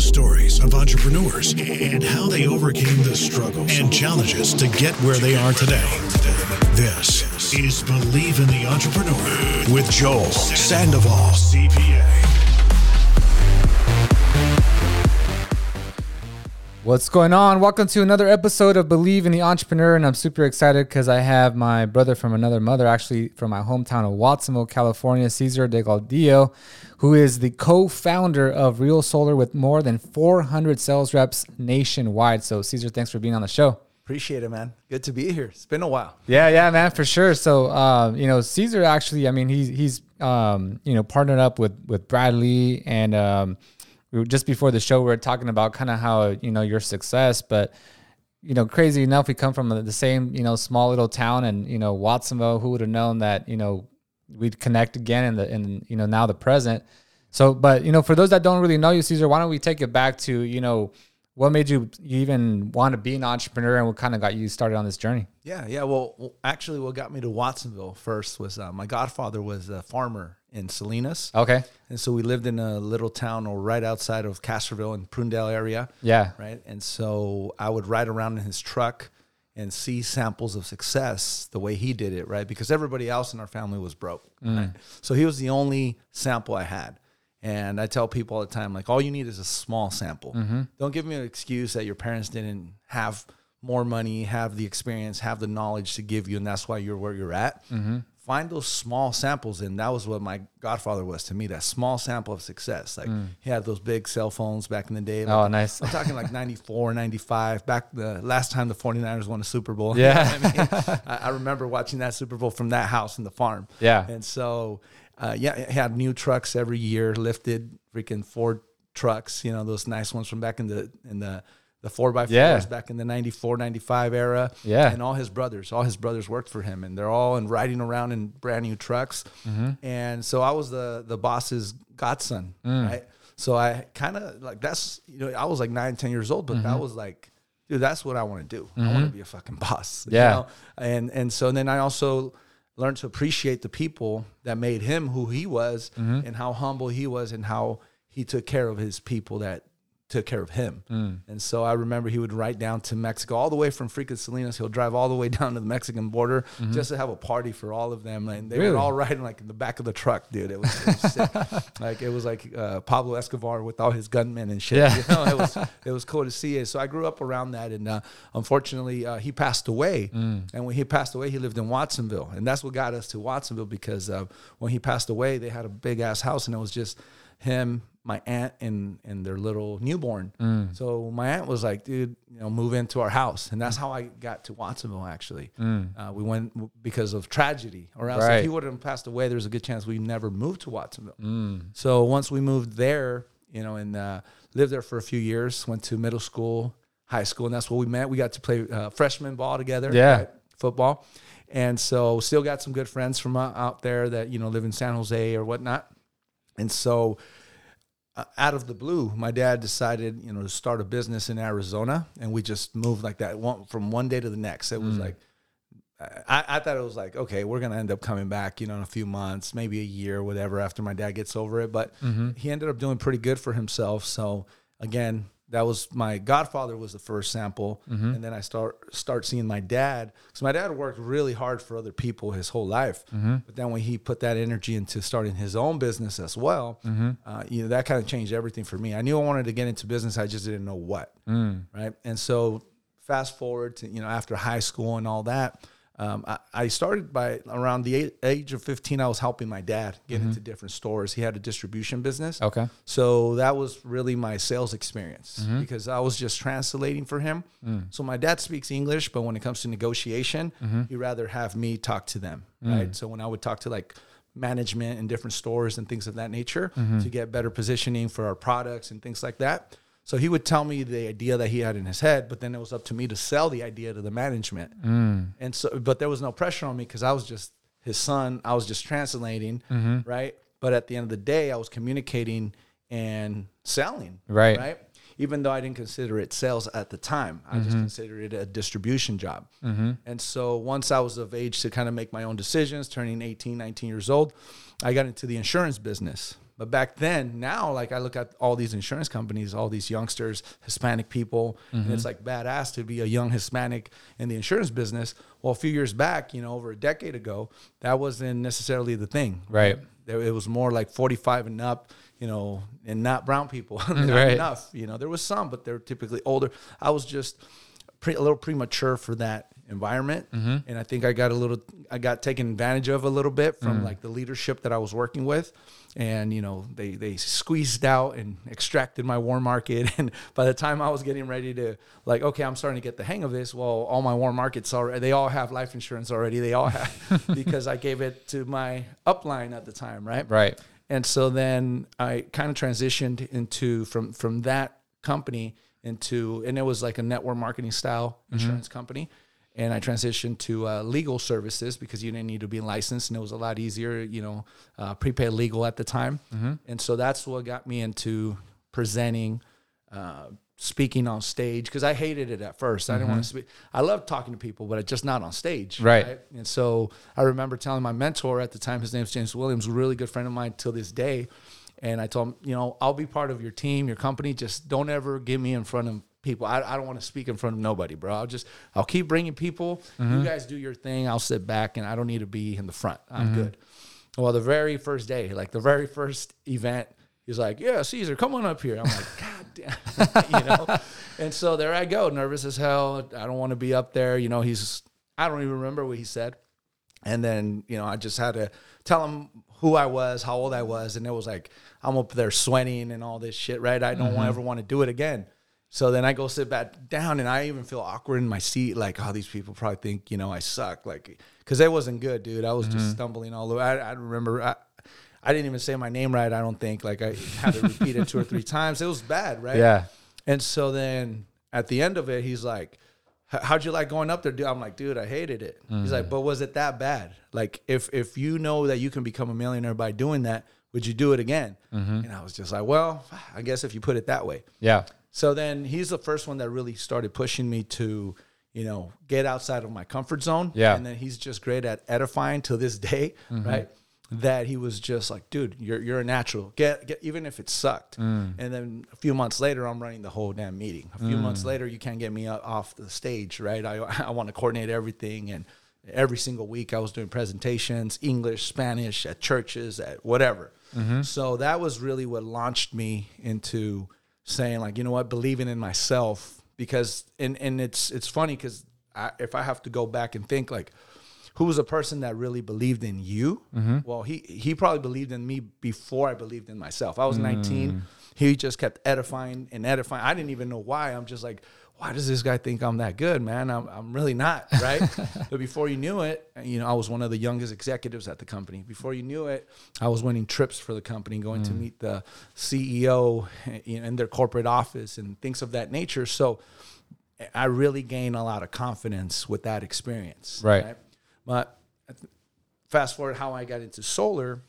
the stories of entrepreneurs and how they overcame the struggles and challenges to get where they are today. This is Believe in the Entrepreneur with Joel Sandoval, CPA. What's going on? Welcome to another episode of Believe in the Entrepreneur, and I'm super excited because I have my brother from another mother, actually from my hometown of Watsonville, California, Cesar Delgadillo, who is the co-founder of Real Solar with more than 400 sales reps nationwide. So, Cesar, thanks for being on the show. Appreciate it, man. Good to be here. It's been a while. Yeah, yeah, man, for sure. So, uh, you know, Cesar actually, I mean, he's he's um, you know partnered up with with Brad Lea and. Um, we were, just before the show we were talking about kind of how you know your success but you know crazy enough we come from the same you know small little town and you know watsonville who would have known that you know we'd connect again in the in you know now the present. So but you know for those that don't really know you Cesar why don't we take it back to you know what made you even want to be an entrepreneur and what kind of got you started on this journey? Yeah yeah well actually what got me to watsonville first was uh, my godfather was a farmer in Salinas. Okay. And so we lived in a little town or right outside of Castroville in Prunedale area. Yeah. Right. And so I would ride around in his truck and see samples of success the way he did it, right? Because everybody else in our family was broke. Mm. Right? So he was the only sample I had. And I tell people all the time, like, all you need is a small sample. Mm-hmm. Don't give me an excuse that your parents didn't have more money, have the experience, have the knowledge to give you, and that's why you're where you're at. Mm-hmm find those small samples and that was what my godfather was to me that small sample of success. Like mm. he had those big cell phones back in the day like, oh nice. I'm talking like 94 95 back the last time the 49ers won a super bowl. Yeah. You know I, mean? I, I, remember watching that super bowl from that house in the farm. Yeah. And so uh, yeah he had new trucks every year lifted freaking ford trucks you know those nice ones from back in the in the the four by fours yeah. back in the 94, 95 era. Yeah. And all his brothers, all his brothers worked for him and they're all in riding around in brand new trucks. Mm-hmm. And so I was the, the boss's godson, mm. right? So I kind of like, that's, you know, I was like nine, 10 years old, but mm-hmm. that was like, dude, that's what I want to do. Mm-hmm. I want to be a fucking boss. Yeah. You know? And, and so then I also learned to appreciate the people that made him who he was mm-hmm. and how humble he was and how he took care of his people that took care of him. Mm. And so I remember he would ride down to Mexico all the way from freaking Salinas. He'll drive all the way down to the Mexican border mm-hmm. just to have a party for all of them. And they really? were all riding like in the back of the truck, dude. It was, it was sick. like it was like uh, Pablo Escobar with all his gunmen and shit. Yeah. You know, it was it was cool to see it. So I grew up around that, and uh, unfortunately, uh, he passed away. Mm. And when he passed away, he lived in Watsonville, and that's what got us to Watsonville because uh, when he passed away, they had a big ass house, and it was just him my aunt and and their little newborn. Mm. So my aunt was like, "Dude, you know, move into our house," and that's how I got to Watsonville. Actually, mm. uh, we went because of tragedy, or else right. if he would have passed away, there's a good chance we never moved to Watsonville. Mm. So once we moved there, you know, and uh, lived there for a few years, went to middle school, high school, and that's where we met. We got to play uh, freshman ball together, yeah, right? football, and so still got some good friends from uh, out there that you know live in San Jose or whatnot, and so uh, out of the blue, my dad decided, you know, to start a business in Arizona, and we just moved like that one, from one day to the next. It was mm. like, I, I, thought it was like, okay, we're gonna end up coming back, you know, in a few months, maybe a year, whatever, after my dad gets over it. But mm-hmm. he ended up doing pretty good for himself. So again, that was my godfather was the first sample mm-hmm. and then i start start seeing my dad because my dad worked really hard for other people his whole life mm-hmm. but then when he put that energy into starting his own business as well mm-hmm. uh, you know that kind of changed everything for me i knew i wanted to get into business i just didn't know what mm. right and so fast forward to you know after high school and all that um, I, I, started by around the age of 15, I was helping my dad get mm-hmm. into different stores. He had a distribution business. Okay. So that was really my sales experience mm-hmm. because I was just translating for him. Mm. So my dad speaks English, but when it comes to negotiation, mm-hmm. he'd rather have me talk to them. Mm. Right. So when I would talk to like management in different stores and things of that nature mm-hmm. to get better positioning for our products and things like that, so he would tell me the idea that he had in his head, but then it was up to me to sell the idea to the management. Mm. And so, but there was no pressure on me because I was just his son. I was just translating, mm-hmm. right? But at the end of the day, I was communicating and selling, right? Right. Even though I didn't consider it sales at the time, I mm-hmm. just considered it a distribution job. Mm-hmm. And so once I was of age to kind of make my own decisions, turning 18, 19 years old, I got into the insurance business. But back then, now, like I look at all these insurance companies, all these youngsters, Hispanic people, and it's mm-hmm. like badass to be a young Hispanic in the insurance business. Well, a few years back, you know, over a decade ago, that wasn't necessarily the thing. Right. It was more like 45 and up, you know, and not brown people. not Right. enough. You know, there was some, but they're typically older. I was just pre- a little premature for that environment. Mm-hmm. And I think I got a little, I got taken advantage of a little bit from mm. like the leadership that I was working with. And, you know, they, they squeezed out and extracted my warm market. And by the time I was getting ready to like, okay, I'm starting to get the hang of this. Well, all my warm markets already, they all have life insurance already. They all have, because I gave it to my upline at the time. Right. Right. And so then I kind of transitioned into from from that company into and it was like a network marketing style mm-hmm. insurance company. And I transitioned to uh, legal services because you didn't need to be licensed, and it was a lot easier, you know, uh, prepaid legal at the time. And so that's what got me into presenting, uh, speaking on stage because I hated it at first. I didn't want to speak. I love talking to people, but just not on stage. Right. And so I remember telling my mentor at the time, his name's James Williams, a really good friend of mine till this day. And I told him, you know, I'll be part of your team, your company. Just don't ever get me in front of people. I, I don't want to speak in front of nobody, bro. I'll just, I'll keep bringing people. You mm-hmm. guys do your thing. I'll sit back and I don't need to be in the front. I'm mm-hmm. good. Well, the very first day, like the very first event, he's like, yeah, Cesar, come on up here. I'm like, God damn, you know? And so there I go, nervous as hell. I don't want to be up there. You know, he's, I don't even remember what he said. And then, you know, I just had to tell him who I was, how old I was. And it was like, I'm up there sweating and all this shit, right? I don't mm-hmm. ever want to do it again. So then I go sit back down and I even feel awkward in my seat. Like, oh, these people probably think, you know, I suck. Like, cause it wasn't good, dude. I was just mm-hmm. stumbling all over. I, I remember, I, I didn't even say my name right. I don't think like I had to repeat it two or three times. It was bad, right? Yeah. And so then at the end of it, he's like, "How'd you like going up there, dude?" I'm like, "Dude, I hated it." He's like, mm-hmm. "But was it that bad? Like, if if you know that you can become a millionaire by doing that, would you do it again?" Mm-hmm. And I was just like, "Well, I guess if you put it that way." Yeah. So then he's the first one that really started pushing me to, you know, get outside of my comfort zone. Yeah. And then he's just great at edifying to this day, mm-hmm. right? That he was just like, dude, you're you're a natural. Get get even if it sucked. Mm. And then a few months later, I'm running the whole damn meeting. A few months mm. later, you can't get me off the stage, right? I I want to coordinate everything and every single week I was doing presentations, English, Spanish at churches, at whatever. Mm-hmm. So that was really what launched me into saying like, you know what, believing in myself because and and it's it's funny because I, if I have to go back and think like, who was a person that really believed in you? Mm-hmm. Well, he he probably believed in me before I believed in myself. I was 19. Mm. He just kept edifying and edifying. I didn't even know why. I'm just like, why does this guy think I'm that good, man? I'm, I'm really not, right? but before you knew it, you know, I was one of the youngest executives at the company. Before you knew it, I was winning trips for the company, going to mm. meet the CEO in in their corporate office and things of that nature. So I really gained a lot of confidence with that experience. Right. But fast forward how I got into solar,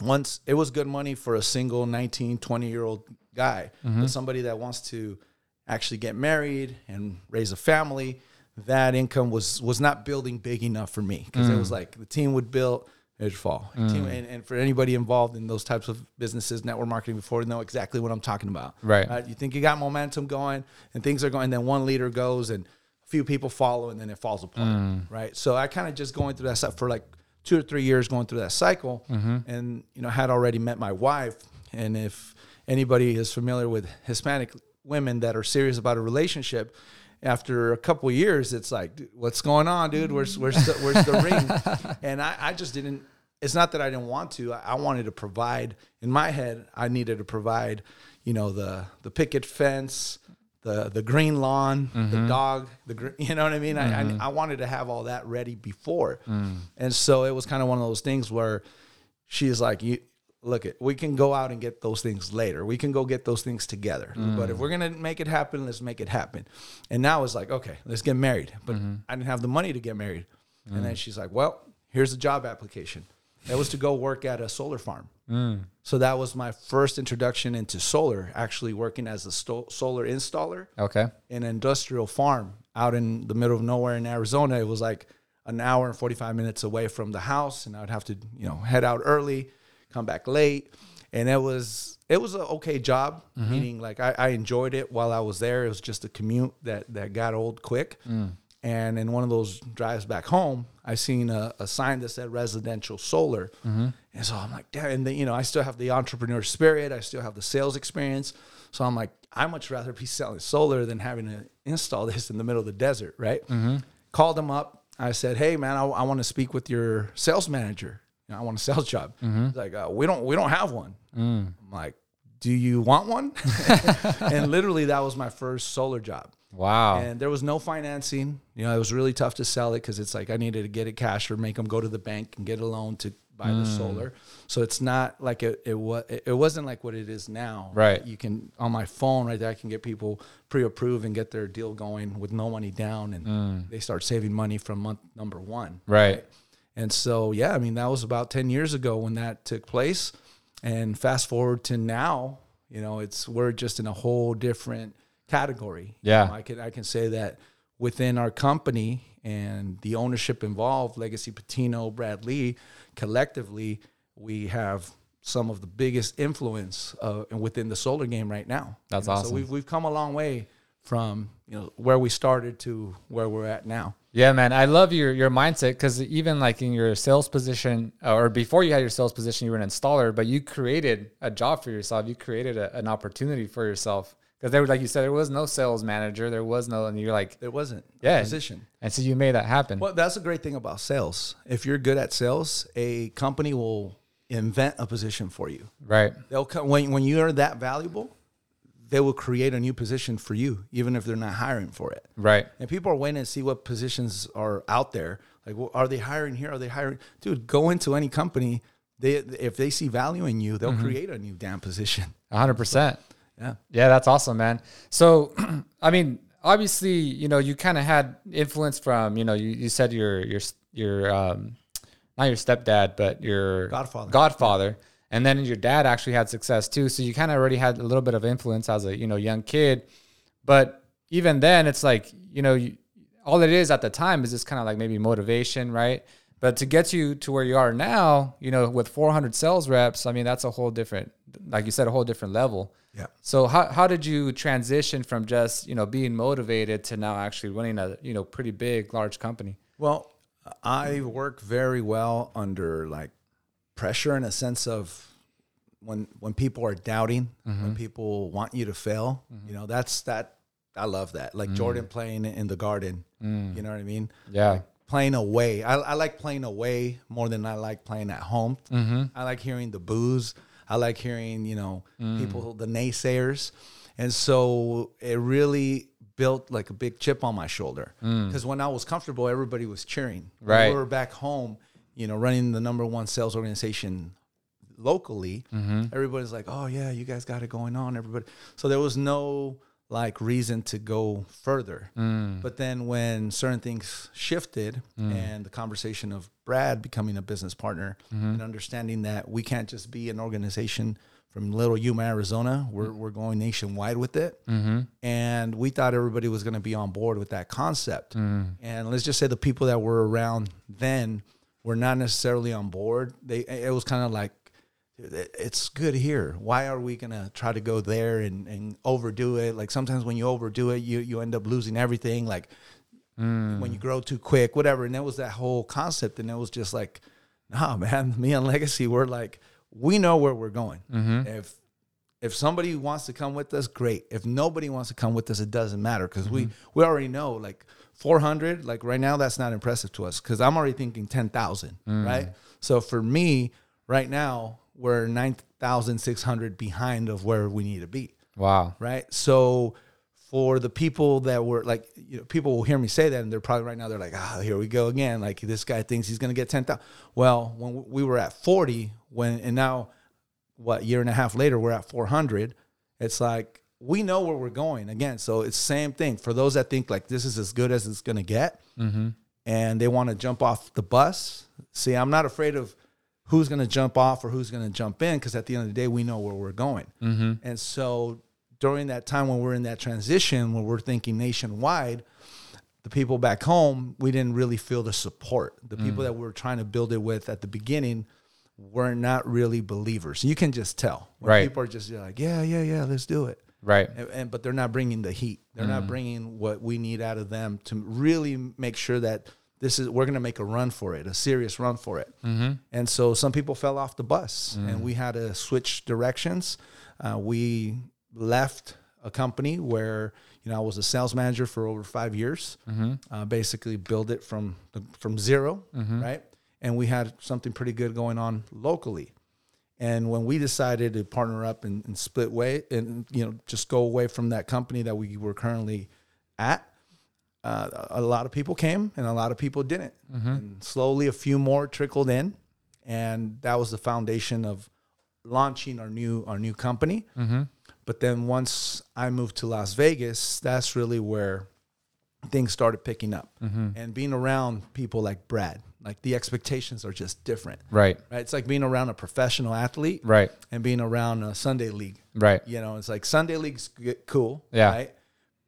once it was good money for a single 19, 20 year old guy, but mm-hmm. somebody that wants to actually get married and raise a family, that income was was not building big enough for me because it was mm. like the team would build, it'd fall. Team, mm. and, and for anybody involved in those types of businesses, network marketing before, know exactly what I'm talking about. Right. Uh, you think you got momentum going and things are going, and then one leader goes and a few people follow, and then it falls apart. Mm. Right. So I kind of just going through that stuff for like two or three years, going through that cycle, mm-hmm. and you know had already met my wife, and if anybody is familiar with Hispanic women that are serious about a relationship. After a couple of years, it's like, "Dude, what's going on, dude? Where's where's the, where's the ring? And I, I just didn't it's not that I didn't want to. I, I wanted to provide in my head. I needed to provide, you know, the the picket fence, the the green lawn, the mm-hmm. dog, the gr- you know what I mean. I, I mm-hmm. I wanted to have all that ready before, mm. and so it was kind of one of those things where she's like, you look it, we can go out and get those things later. We can go get those things together. Mm. But if we're gonna make it happen, let's make it happen. And now it's like, okay, let's get married. But mm-hmm. I didn't have the money to get married. And then mm. she's like, well, here's a job application. It was to go work at a solar farm. Mm. So that was my first introduction into solar, actually working as a sto- solar installer Okay. in an industrial farm out in the middle of nowhere in Arizona. It was like an hour and 45 minutes away from the house and I would have to, you know, head out early, come back late. And it was it was an okay job, mm-hmm. meaning like I, I enjoyed it while I was there. It was just a commute that that got old quick. Mm. And in one of those drives back home, I seen a, a sign that said residential solar. Mm-hmm. And so I'm like, damn, and then, you know, I still have the entrepreneur spirit. I still have the sales experience. So I'm like, I much rather be selling solar than having to install this in the middle of the desert, right? Mm-hmm. Called them up. I said, hey man, I, I want to speak with your sales manager. Know, I want a sales job. Mm-hmm. He's like, uh, we don't we don't have one. Mm. I'm like, do you want one? and literally that was my first solar job. Wow. And there was no financing. You know, it was really tough to sell it because it's like I needed to get it cash or make them go to the bank and get a loan to buy the mm. solar. So it's not like it it was it wasn't like what it is now. Right. You can on my phone right there I can get people pre-approved and get their deal going with no money down and mm. they start saving money from month number 1. right. And so, yeah, I mean, that was about 10 years ago when that took place. And fast forward to now, you know, it's we're just in a whole different category. You Yeah. know, I can I can say that within our company and the ownership involved, Legacy Patino, Brad Lea, collectively, we have some of the biggest influence uh, within the solar game right now. That's You know, awesome. So we've we've come a long way from you know where we started to where we're at now. Yeah, man, I love your your mindset because even like in your sales position uh, or before you had your sales position, you were an installer, but you created a job for yourself. You created a, an opportunity for yourself because there was, like you said, there was no sales manager, there was no, and you're like, There wasn't Yeah. a position. and so you made that happen. Well, that's a great thing about sales. If you're good at sales, a company will invent a position for you. Right. They'll come when when you are that valuable, they will create a new position for you, even if they're not hiring for it. Right. And people are waiting to see what positions are out there. Like, well, are they hiring here? Are they hiring? Dude, go into any company. They if they see value in you, they'll create a new damn position. hundred percent. Yeah. Yeah, that's awesome, man. So, I mean, obviously, you know, you kind of had influence from, you know, you, you said your your your um, not your stepdad, but your Godfather. Godfather, and then your dad actually had success too. So you kind of already had a little bit of influence as a you know young kid, but even then, it's like you know, you, all it is at the time is just kind of like maybe motivation, right? But to get you to where you are now, you know, with 400 sales reps, I mean, that's a whole different, like you said, a whole different level. Yeah. So how, how did you transition from just you know being motivated to now actually running a you know pretty big large company? Well, I work very well under like pressure in a sense of when when people are doubting, when mm-hmm. people want you to fail. Mm-hmm. You know, that's that. I love that. Like mm. Jordan playing in the Garden. Mm. You know what I mean? Yeah, Playing away. I, I like playing away more than I like playing at home. Mm-hmm. I like hearing the boos. I like hearing you know mm. people the naysayers, and so it really built like a big chip on my shoulder because when I was comfortable, everybody was cheering. When Right. we were back home, you know, running the number one sales organization locally. Mm-hmm. Everybody's like, "Oh yeah, you guys got it going on." Everybody, so there was no like reason to go further. Mm. But then when certain things shifted mm. and the conversation of Brad becoming a business partner mm-hmm. and understanding that we can't just be an organization from Little Yuma, Arizona, we're, mm. we're going nationwide with it. Mm-hmm. And we thought everybody was going to be on board with that concept. And let's just say the people that were around then were not necessarily on board. They it was kind of like it's good here. Why are we gonna try to go there and, and overdo it? Like sometimes when you overdo it, you you end up losing everything. Like mm. when you grow too quick, whatever. And that was that whole concept. And it was just like, nah, man. Me and Legacy, we're like, we know where we're going. Mm-hmm. If if somebody wants to come with us, great. If nobody wants to come with us, it doesn't matter because we mm-hmm. we already know like 400. Like right now, that's not impressive to us because I'm already thinking 10,000, right? So for me, right now, we're 9,600 behind of where we need to be, wow, right? So for the people that were like, you know, people will hear me say that and they're probably right now they're like, ah, here we go again. Like this guy thinks he's gonna get 10,000. Well, when we were at 40, when and now what year and a half later we're at 400 it's like we know where we're going again so it's same thing for those that think like this is as good as it's going to get mm-hmm. and they want to jump off the bus see i'm not afraid of who's going to jump off or who's going to jump in because at the end of the day we know where we're going mm-hmm. and so during that time when we're in that transition when we're thinking nationwide the people back home, we didn't really feel the support. The people mm. that we were trying to build it with at the beginning were not really believers. You can just tell. When Right. People are just like, yeah, yeah, yeah, let's do it. Right. And, and but they're not bringing the heat. They're not bringing what we need out of them to really make sure that this is we're going to make a run for it, a serious run for it. Mm-hmm. And so some people fell off the bus, and we had to switch directions. Uh, we left a company where you know I was a sales manager for over five years. Uh, basically, build it from from 0 right? And we had something pretty good going on locally. And when we decided to partner up and, and split way and you know just go away from that company that we were currently at, uh, a lot of people came and a lot of people didn't. Mm-hmm. And slowly, a few more trickled in, and that was the foundation of launching our new our new company. Mm-hmm. But then once I moved to Las Vegas, that's really where things started picking up. Mm-hmm. And being around people like Brad, like the expectations are just different. Right. Right. It's like being around a professional athlete Right. and being around a Sunday league. Right. You know, it's like Sunday league's g- cool. Yeah. Right.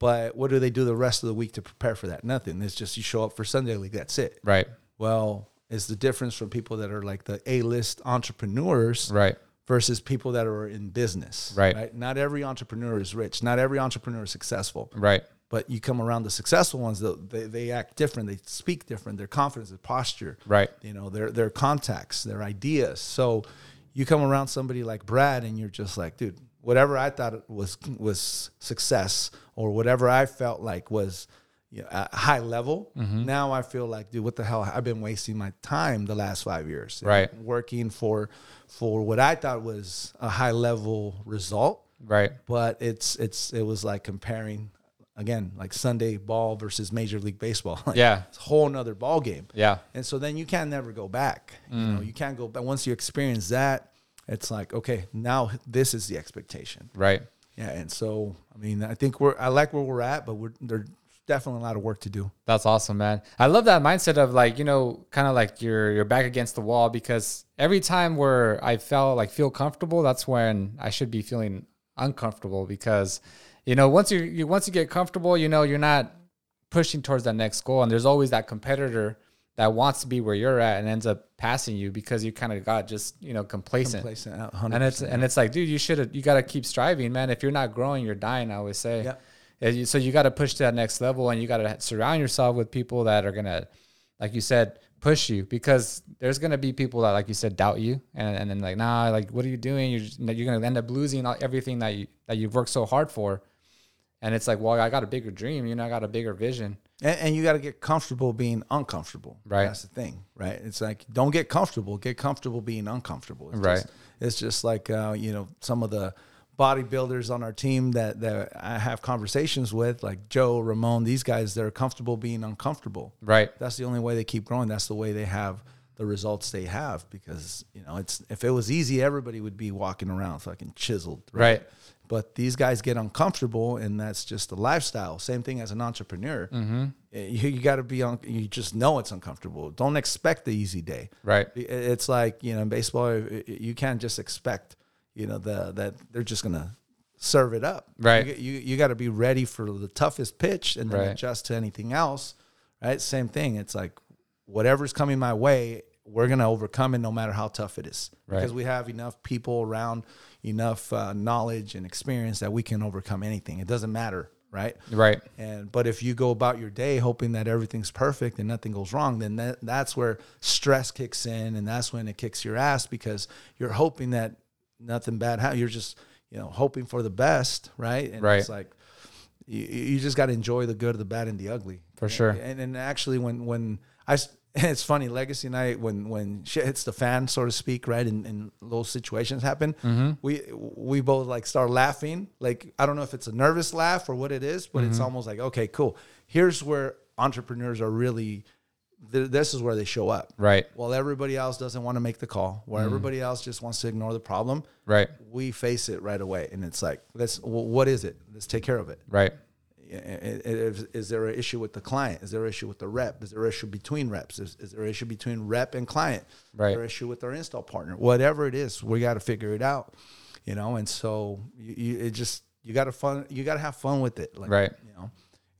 But what do they do the rest of the week to prepare for that? Nothing. It's just you show up for Sunday league. That's it. Right. Well, it's the difference from people that are like the A list entrepreneurs Right. versus people that are in business. Right. Not every entrepreneur is rich. Not every entrepreneur is successful. Right. But you come around the successful ones, they, they act different. They speak different. Their confidence, their posture, Right. you know, their their contacts, their ideas. So you come around somebody like Brad, and you're just like, dude, whatever I thought was was success, or whatever I felt like was you know, a high level. Mm-hmm. Now I feel like, dude, what the hell? I've been wasting my time the last five years, Right. Working for for what I thought was a high level result, Right. but it's it's it was like comparing again like Sunday ball versus Major League Baseball. Like, Yeah. it's a whole nother ball game. Yeah. And so then you can never go back. You know, Mm. you can't go back once you experience that. It's like okay, now this is the expectation. Right. Yeah, and so I mean, I think we're I like where we're at, but we're there's definitely a lot of work to do. That's awesome, man. I love that mindset of like, you know, kind of like you're you're back against the wall because every time where I felt like feel comfortable, that's when I should be feeling uncomfortable because you know, once you, you once you get comfortable, you know, you're not pushing towards that next goal and there's always that competitor that wants to be where you're at and ends up passing you because you kind of got just, you know, complacent. Complacent, And it's and it's like, dude, you should you got to keep striving, man. If you're not growing, you're dying. I always say. Yeah. So you got to push to that next level, and you got to surround yourself with people that are gonna, like you said, push you because there's gonna be people that, like you said, doubt you, and, and then like, nah, like what are you doing? You're just, you're gonna end up losing all- everything that you that you've worked so hard for, and it's like, well, I got a bigger dream, you know, I got a bigger vision. And, and you got to get comfortable being uncomfortable. Right. That's the thing, right? It's like don't get comfortable. Get comfortable being uncomfortable. It's Right. Just, it's just like uh, you know some of the bodybuilders on our team that that I have conversations with, like Joe, Ramon. These guys, they're comfortable being uncomfortable. Right. That's the only way they keep growing. That's the way they have the results they have because you know it's if it was easy, everybody would be walking around fucking chiseled. Right. But these guys get uncomfortable, and that's just the lifestyle. Same thing as an entrepreneur. Mm-hmm. You, you got to be on. You just know it's uncomfortable. Don't expect the easy day. Right. It's like you know, in baseball, you can't just expect you know the that they're just gonna serve it up. Right. You you, you got to be ready for the toughest pitch and then Right. adjust to anything else. Right. Same thing. It's like whatever's coming my way, we're gonna overcome it no matter how tough it is Right. because we have enough people around, enough uh, knowledge and experience that we can overcome anything. It doesn't matter. Right. Right. And but if you go about your day hoping that everything's perfect and nothing goes wrong, then that, that's where stress kicks in, and that's when it kicks your ass because you're hoping that nothing bad happens. You're just you know hoping for the best, right? And Right. it's like you, you just got to enjoy the good, the bad, and the ugly For sure. And and actually, when when I it's funny, Legacy night when when shit hits the fan, so to speak, right, and, and those situations happen, Mm-hmm. we we both like start laughing. Like I don't know if it's a nervous laugh or what it is, but Mm-hmm. it's almost like okay, cool. Here's where entrepreneurs are really. th- This is where they show up. Right. Mm-hmm. While everybody else doesn't want to make the call, while everybody else just wants to ignore the problem, Right. we face it right away, and it's like, let's. Well, what is it? Let's take care of it. Right. Is, is there an issue with the client? Is there an issue with the rep? Is there an issue between reps? Is, is there an issue between rep and client? Right. Is there an issue with our install partner? Whatever it is, we got to figure it out, you know. And so you, you it just you got to fun. You got to have fun with it, like, Right. You know,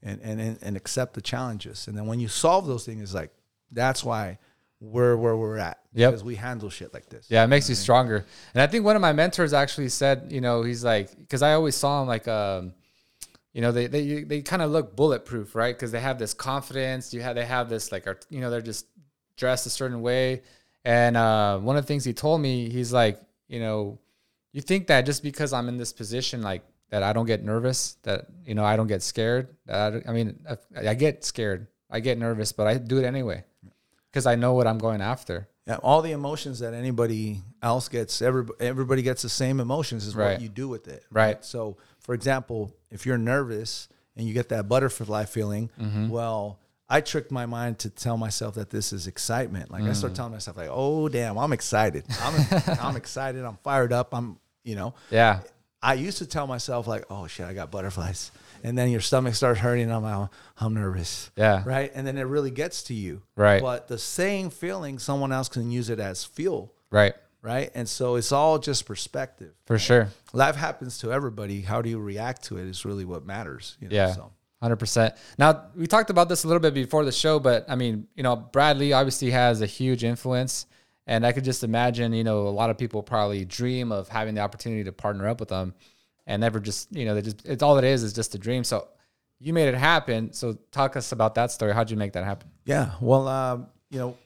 and and and, accept the challenges. And then when you solve those things, it's like that's why we're where we're at Yep. because we handle shit like this. Yeah, it makes you stronger. And I think one of my mentors actually said, you know, he's like, because I always saw him like, um, you know, they they they kind of look bulletproof, right? Because they have this confidence. You have they have this like, you know, they're just dressed a certain way. And uh, one of the things he told me, he's like, you know, you think that just because I'm in this position, like that I don't get nervous, that you know I don't get scared. That I, I mean, I, I get scared, I get nervous, but I do it anyway because I know what I'm going after. Yeah, all the emotions that anybody else gets, every, everybody gets the same emotions is Right. what you do with it. Right. So, for example, if you're nervous and you get that butterfly feeling, Mm-hmm. well, I tricked my mind to tell myself that this is excitement. Like I Mm. start telling myself, like, "Oh, damn, I'm excited. I'm, I'm excited. I'm fired up. I'm, you know." Yeah, I used to tell myself like, "Oh shit, I got butterflies," and then your stomach starts hurting. I'm like, "I'm nervous." Yeah. Right. And then it really gets to you. Right. But the same feeling, someone else can use it as fuel. right, Right. And so it's all just perspective. for sure. Life happens to everybody. How do you react to it is really what matters. You know? Yeah. So. Hundred percent. Now we talked about this a little bit before the show, but I mean, you know, Brad Lea obviously has a huge influence, and I could just imagine, you know, a lot of people probably dream of having the opportunity to partner up with them, and never just, you know, they just it's all it is is just a dream. So you made it happen. So talk us about that story. How'd you make that happen? Yeah. Well, um, you know,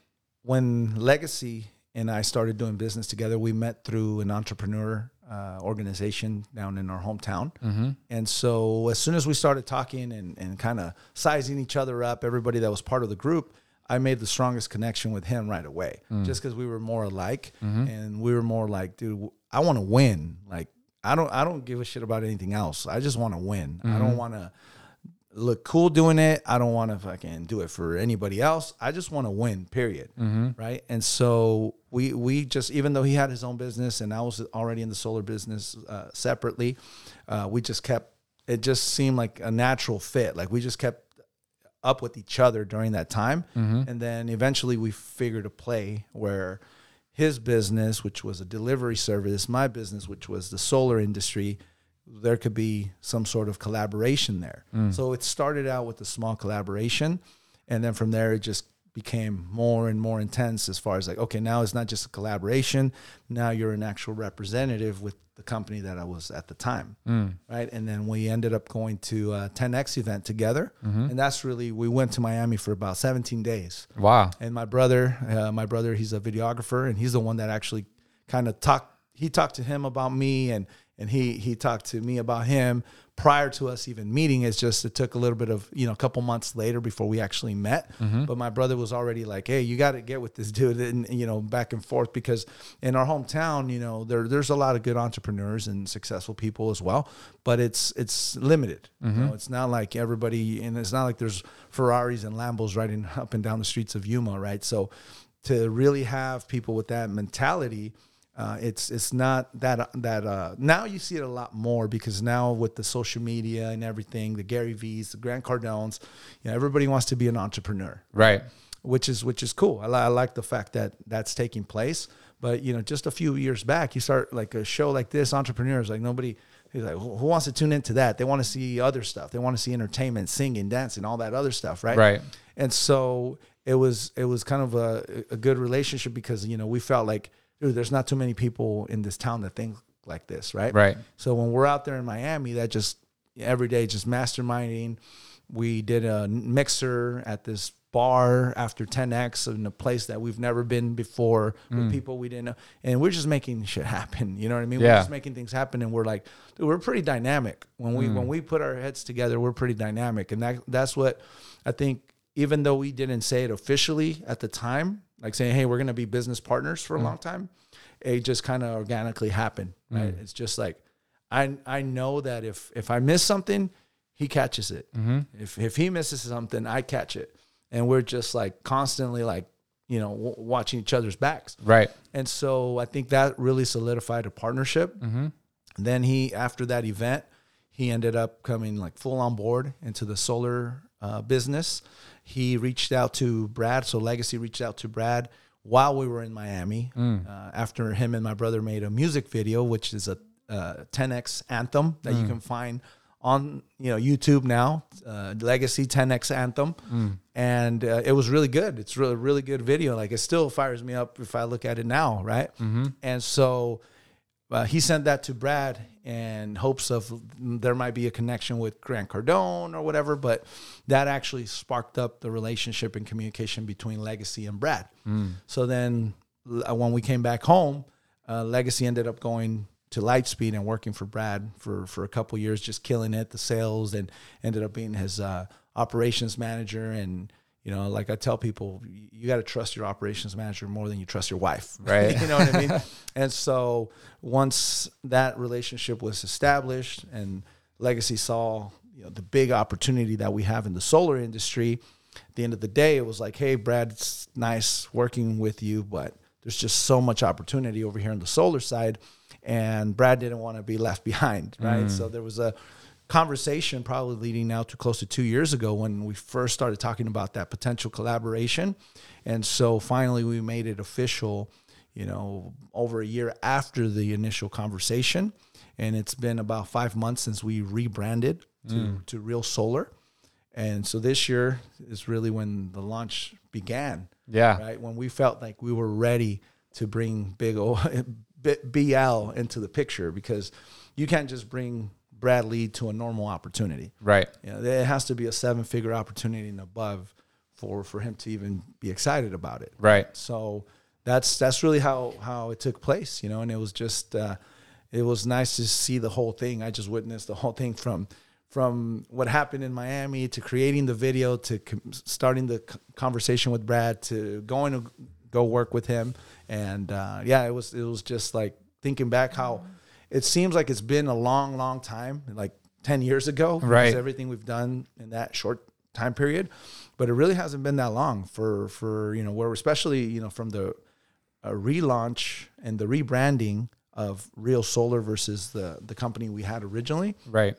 when Legacy and I started doing business together, we met through an entrepreneur uh, organization down in our hometown. Mm-hmm. And so as soon as we started talking and, and kind of sizing each other up, everybody that was part of the group, I made the strongest connection with him right away, mm. just because we were more alike, mm-hmm. and we were more like, dude, I want to win. Like, I don't, I don't give a shit about anything else. I just want to win. I don't mm-hmm. want to look cool doing it. I don't want to fucking do it for anybody else. I just want to win. Period. Right. And so we we just even though he had his own business and I was already in the solar business uh, separately, uh, we just kept. It just seemed like a natural fit. Like we just kept up with each other during that time, and then eventually we figured a play where his business, which was a delivery service, my business, which was the solar industry, there could be some sort of collaboration there. So it started out with a small collaboration, and then from there it just became more and more intense as far as like, okay, now it's not just a collaboration. Now you're an actual representative with the company that I was at the time, right? And then we ended up going to a 10x event together, and that's really we went to Miami for about 17 days. Wow. And my brother, uh, my brother, he's a videographer, and he's the one that actually kind of talked. He talked to him about me, and and he he talked to me about him prior to us even meeting. It's just it took a little bit of you know a couple months later before we actually met. Mm-hmm. But my brother was already like, hey, you got to get with this dude, and you know back and forth because in our hometown, you know there there's a lot of good entrepreneurs and successful people as well, but it's it's limited. You mm-hmm. know, it's not like everybody, and it's not like there's Ferraris and Lambos riding up and down the streets of Yuma, right? So to really have people with that mentality, uh, it's it's not that that uh, now you see it a lot more because now with the social media and everything, the Gary V's, the Grant Cardones, you know, everybody wants to be an entrepreneur, Right. which is which is cool. I, li- I like the fact that that's taking place. But you know, just a few years back, you start like a show like this, entrepreneurs like nobody. He's like, who who wants to tune into that? They want to see other stuff. They want to see entertainment, singing, dancing, all that other stuff, right? Right. And so it was it was kind of a, a good relationship because you know we felt like dude, there's not too many people in this town that think like this, right? Right. So when we're out there in Miami, that just every day just masterminding. We did a mixer at this bar after 10x in a place that we've never been before with mm. people we didn't know, and we're just making shit happen. You know what I mean? We're Yeah. just making things happen, and we're like, dude, we're pretty dynamic when we when mm. we put our heads together. We're pretty dynamic, and that that's what I think. Even though we didn't say it officially at the time, like saying, "Hey, we're going to be business partners for a mm. long time," it just kind of organically happened. Mm. Right? It's just like I I know that if if I miss something, he catches it. Mm-hmm. If if he misses something, I catch it, and we're just like constantly like you know w- watching each other's backs. Right. And so I think that really solidified a partnership. Mm-hmm. Then he, after that event, he ended up coming like full on board into the solar uh, business. He reached out to Brad. So Legacy reached out to Brad while we were in Miami. Uh, after him and my brother made a music video, which is a uh, 10x anthem that you can find on you know YouTube now, uh, Legacy 10x Anthem, and uh, it was really good. It's really really good video. Like it still fires me up if I look at it now, right? And so uh, he sent that to Brad in hopes of there might be a connection with Grant Cardone or whatever, but that actually sparked up the relationship and communication between Legacy and Brad. So then uh, when we came back home, uh, Legacy ended up going to Lightspeed and working for Brad for for a couple years, just killing it, the sales, and ended up being his uh, operations manager. And you know, like I tell people, you, got to trust your operations manager more than you trust your wife, Right. you know what I mean? and so once that relationship was established, and Legacy saw you know the big opportunity that we have in the solar industry. At the end of the day, it was like, hey, Brad, it's nice working with you, but there's just so much opportunity over here on the solar side. And Brad didn't want to be left behind, right? Mm. So there was a conversation probably leading now to close to two years ago when we first started talking about that potential collaboration. And so finally we made it official, you know, over a year after the initial conversation. And it's been about five months since we rebranded to, hmm. to Real Solar. And so this year is really when the launch began Yeah. right? When we felt like we were ready to bring Big O, BL into the picture because you can't just bring Brad Lea to a normal opportunity. Right. You know, it has to be a seven figure opportunity and above for for him to even be excited about it. Right. So that's that's really how how it took place, you know, and it was just uh, it was nice to see the whole thing. I just witnessed the whole thing from from what happened in Miami to creating the video to com- starting the c- conversation with Brad to going to go work with him, and uh, yeah, it was it was just like thinking back how it seems like it's been a long, long time, like ten years ago, Right. Everything we've done in that short time period, but it really hasn't been that long for for you know where especially you know from the a relaunch and the rebranding of Real Solar versus the the company we had originally. Right.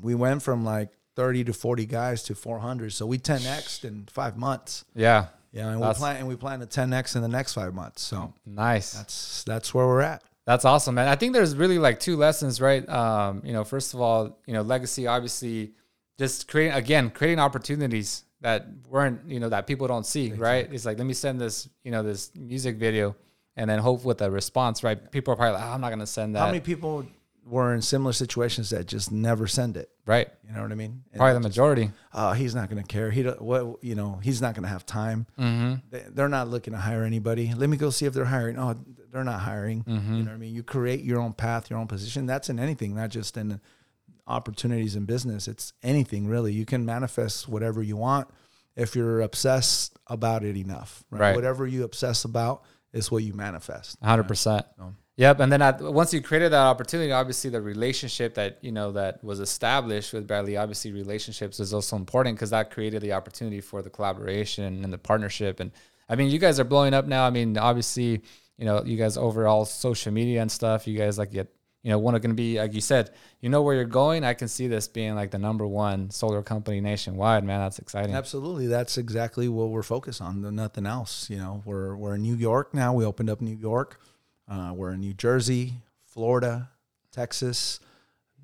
We went from like 30 to 40 guys to 400. So we 10x in 5 months. Yeah. Yeah, and we plan and we plan to 10x in the next 5 months. So Nice. that's that's where we're at. That's awesome, man. I think there's really like two lessons, right? Um, you know, first of all, you know, legacy obviously just creating again, creating opportunities that weren't, you know, that people don't see, right? It's like let me send this, you know, this music video and then hope with a response, right? People are probably like, oh, I'm not gonna send that. How many people were in similar situations that just never send it? right. You know what I mean? And Probably the just- majority. oh, he's not going to care. He don't, what you know, he's not going to have time. Mm-hmm. They, they're not looking to hire anybody. Let me go see if they're hiring. Oh, they're not hiring. Mm-hmm. You know what I mean? You create your own path, your own position. That's in anything, not just in opportunities in business. It's anything really. You can manifest whatever you want if you're obsessed about it enough. Right? Right. Whatever you obsess about is what you manifest. hundred percent. Yep. And then at, once you created that opportunity, obviously the relationship that you know that was established with Brad Lea, obviously relationships is also important because that created the opportunity for the collaboration and the partnership. And I mean, you guys are blowing up now. I mean, obviously, you know, you guys overall social media and stuff. You guys like get you know, want to going to be like you said, you know where you're going. I can see this being like the number one solar company nationwide. Man, that's exciting. Absolutely, that's exactly what we're focused on. Nothing else. You know, we're we're in New York now. We opened up New York. Uh, we're in New Jersey, Florida, Texas,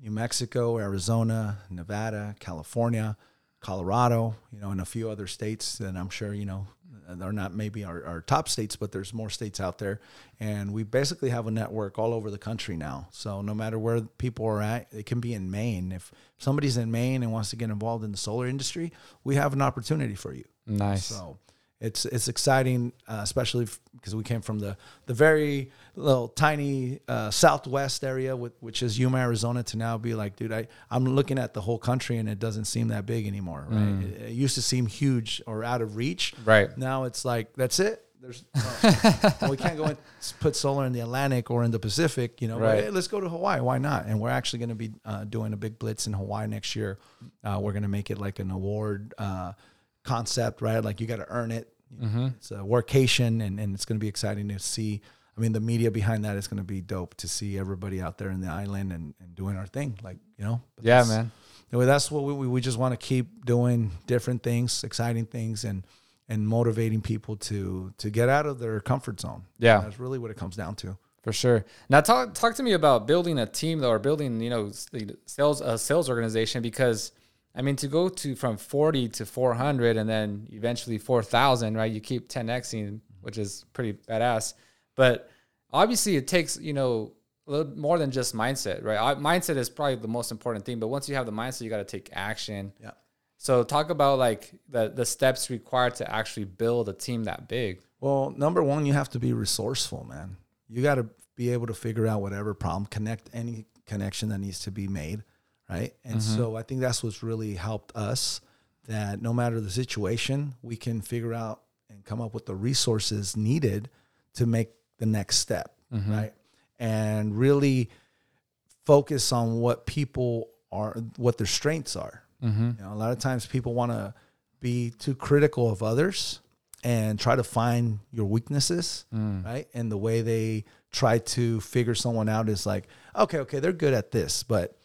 New Mexico, Arizona, Nevada, California, Colorado. You know, and a few other states that I'm sure you know they're not maybe our, our top states, but there's more states out there. And we basically have a network all over the country now. So no matter where people are at, it can be in Maine. If somebody's in Maine and wants to get involved in the solar industry, we have an opportunity for you. nice. So it's it's exciting, uh, especially because we came from the the very little tiny uh, southwest area, with, which is Yuma, Arizona, to now be like, dude, I I'm looking at the whole country and it doesn't seem that big anymore. Right? It, it used to seem huge or out of reach. Right. Now it's like that's it. There's no, we can't go and put solar in the Atlantic or in the Pacific. You know, but, Right. hey, let's go to Hawaii. Why not? And we're actually going to be uh, doing a big blitz in Hawaii next year. Uh, we're going to make it like an award uh, concept, right? Like you got to earn it. Mm-hmm. It's a workation, and, and it's going to be exciting to see. I mean, the media behind that is going to be dope to see everybody out there in the island and, and doing our thing. Like you know, Yeah, man. Anyway, that's what we, we, just want to keep doing different things, exciting things, and and motivating people to to get out of their comfort zone. Yeah. that's really what it comes down to. For sure. Now talk talk to me about building a team though, or building you know the sales a sales organization because I mean to go to from forty to four hundred and then eventually four thousand, right? You keep ten xing, which is pretty badass. But obviously, it takes you know a little more than just mindset, right? I- Mindset is probably the most important thing. But once you have the mindset, you got to take action. Yeah. So talk about like the the steps required to actually build a team that big. Well, number one, you have to be resourceful, man. You got to be able to figure out whatever problem, connect any connection that needs to be made, right? And mm-hmm. so I think that's what's really helped us that no matter the situation, we can figure out and come up with the resources needed to make the next step, mm-hmm. right? And really focus on what people are, what their strengths are. Mm-hmm. You know, a lot of times people want to be too critical of others and try to find your weaknesses, mm. right? And the way they try to figure someone out is like, okay, okay, they're good at this, but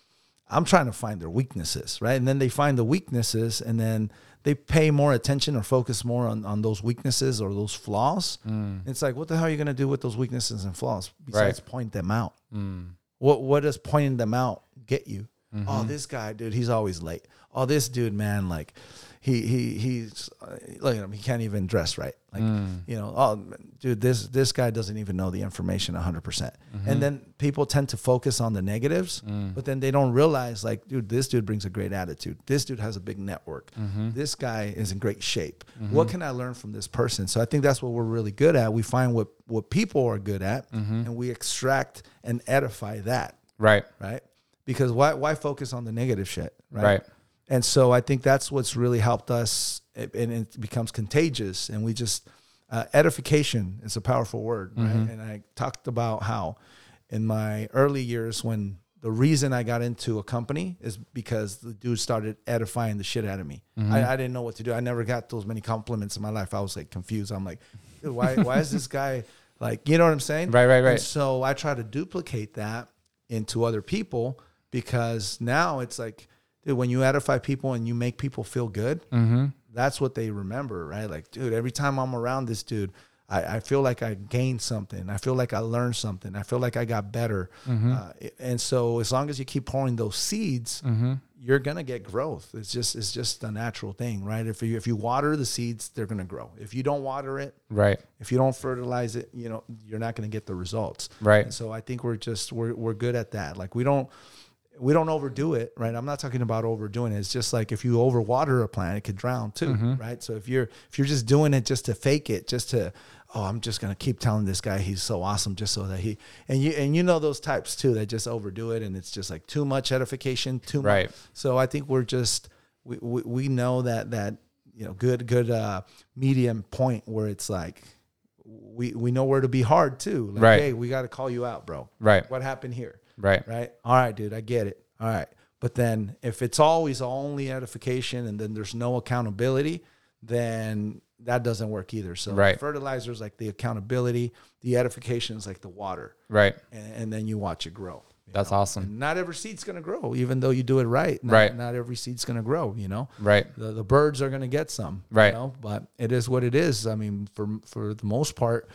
I'm trying to find their weaknesses, right? And then they find the weaknesses and then they pay more attention or focus more on, on those weaknesses or those flaws. Mm. It's like, what the hell are you going to do with those weaknesses and flaws besides point them out? Mm. What what does pointing them out get you? Oh, mm-hmm. this guy, dude, he's always late. Oh, this dude, man, like he he he's uh, look at him. He can't even dress right. Like mm. you know, oh, dude, this this guy doesn't even know the information hundred percent. And mm-hmm. then people tend to focus on the negatives, mm. but then they don't realize, like, dude, this dude brings a great attitude. This dude has a big network. Mm-hmm. This guy is in great shape. Mm-hmm. What can I learn from this person? So I think that's what we're really good at. We find what what people are good at, and we extract and edify that Right. right? Because why why focus on the negative shit, right? Right. And so I think that's what's really helped us, and it becomes contagious. And we just uh, edification is a powerful word, right? And I talked about how in my early years when the reason I got into a company is because the dude started edifying the shit out of me. I, I didn't know what to do. I never got those many compliments in my life. I was like confused. I'm like, dude, why why is this guy like, you know what I'm saying? Right, right, And right. so I try to duplicate that into other people because now it's like, dude, when you edify people and you make people feel good, mm-hmm. that's what they remember, right? Like, dude, every time I'm around this dude, I, I feel like I gained something. I feel like I learned something. I feel like I got better. Mm-hmm. Uh, and so as long as you keep pouring those seeds, mm-hmm. you're gonna get growth. It's just it's just a natural thing, right? If you if you water the seeds, they're gonna grow. If you don't water it, Right. if you don't fertilize it, you know, you're not going to get the results. Right. And so I think we're just we're we're good at that. Like we don't we don't overdo it, right? I'm not talking about overdoing it. It's just like if you overwater a plant, it could drown too, right? So if you're if you're just doing it just to fake it, just to oh, I'm just gonna keep telling this guy he's so awesome just so that he and you and you know those types too that just overdo it and it's just like too much edification, too Right. much. So I think we're just we, we, we know that that you know good good uh medium point where it's like we we know where to be hard too. Like, Right. hey, we got to call you out, bro. Right. What happened here? Right. Right. All right, dude. I get it. All right. But then if it's always only edification and then there's no accountability, then that doesn't work either. So Right. fertilizer is like the accountability, the edification is like the water, Right. and, and then you watch it grow. That's know? awesome. And not every seed's gonna grow, even though you do it right. Not, Right. Not every seed's gonna grow. You know Right. the, the birds are going to get some, Right. you know, but it is what it is. I mean, for for the most part,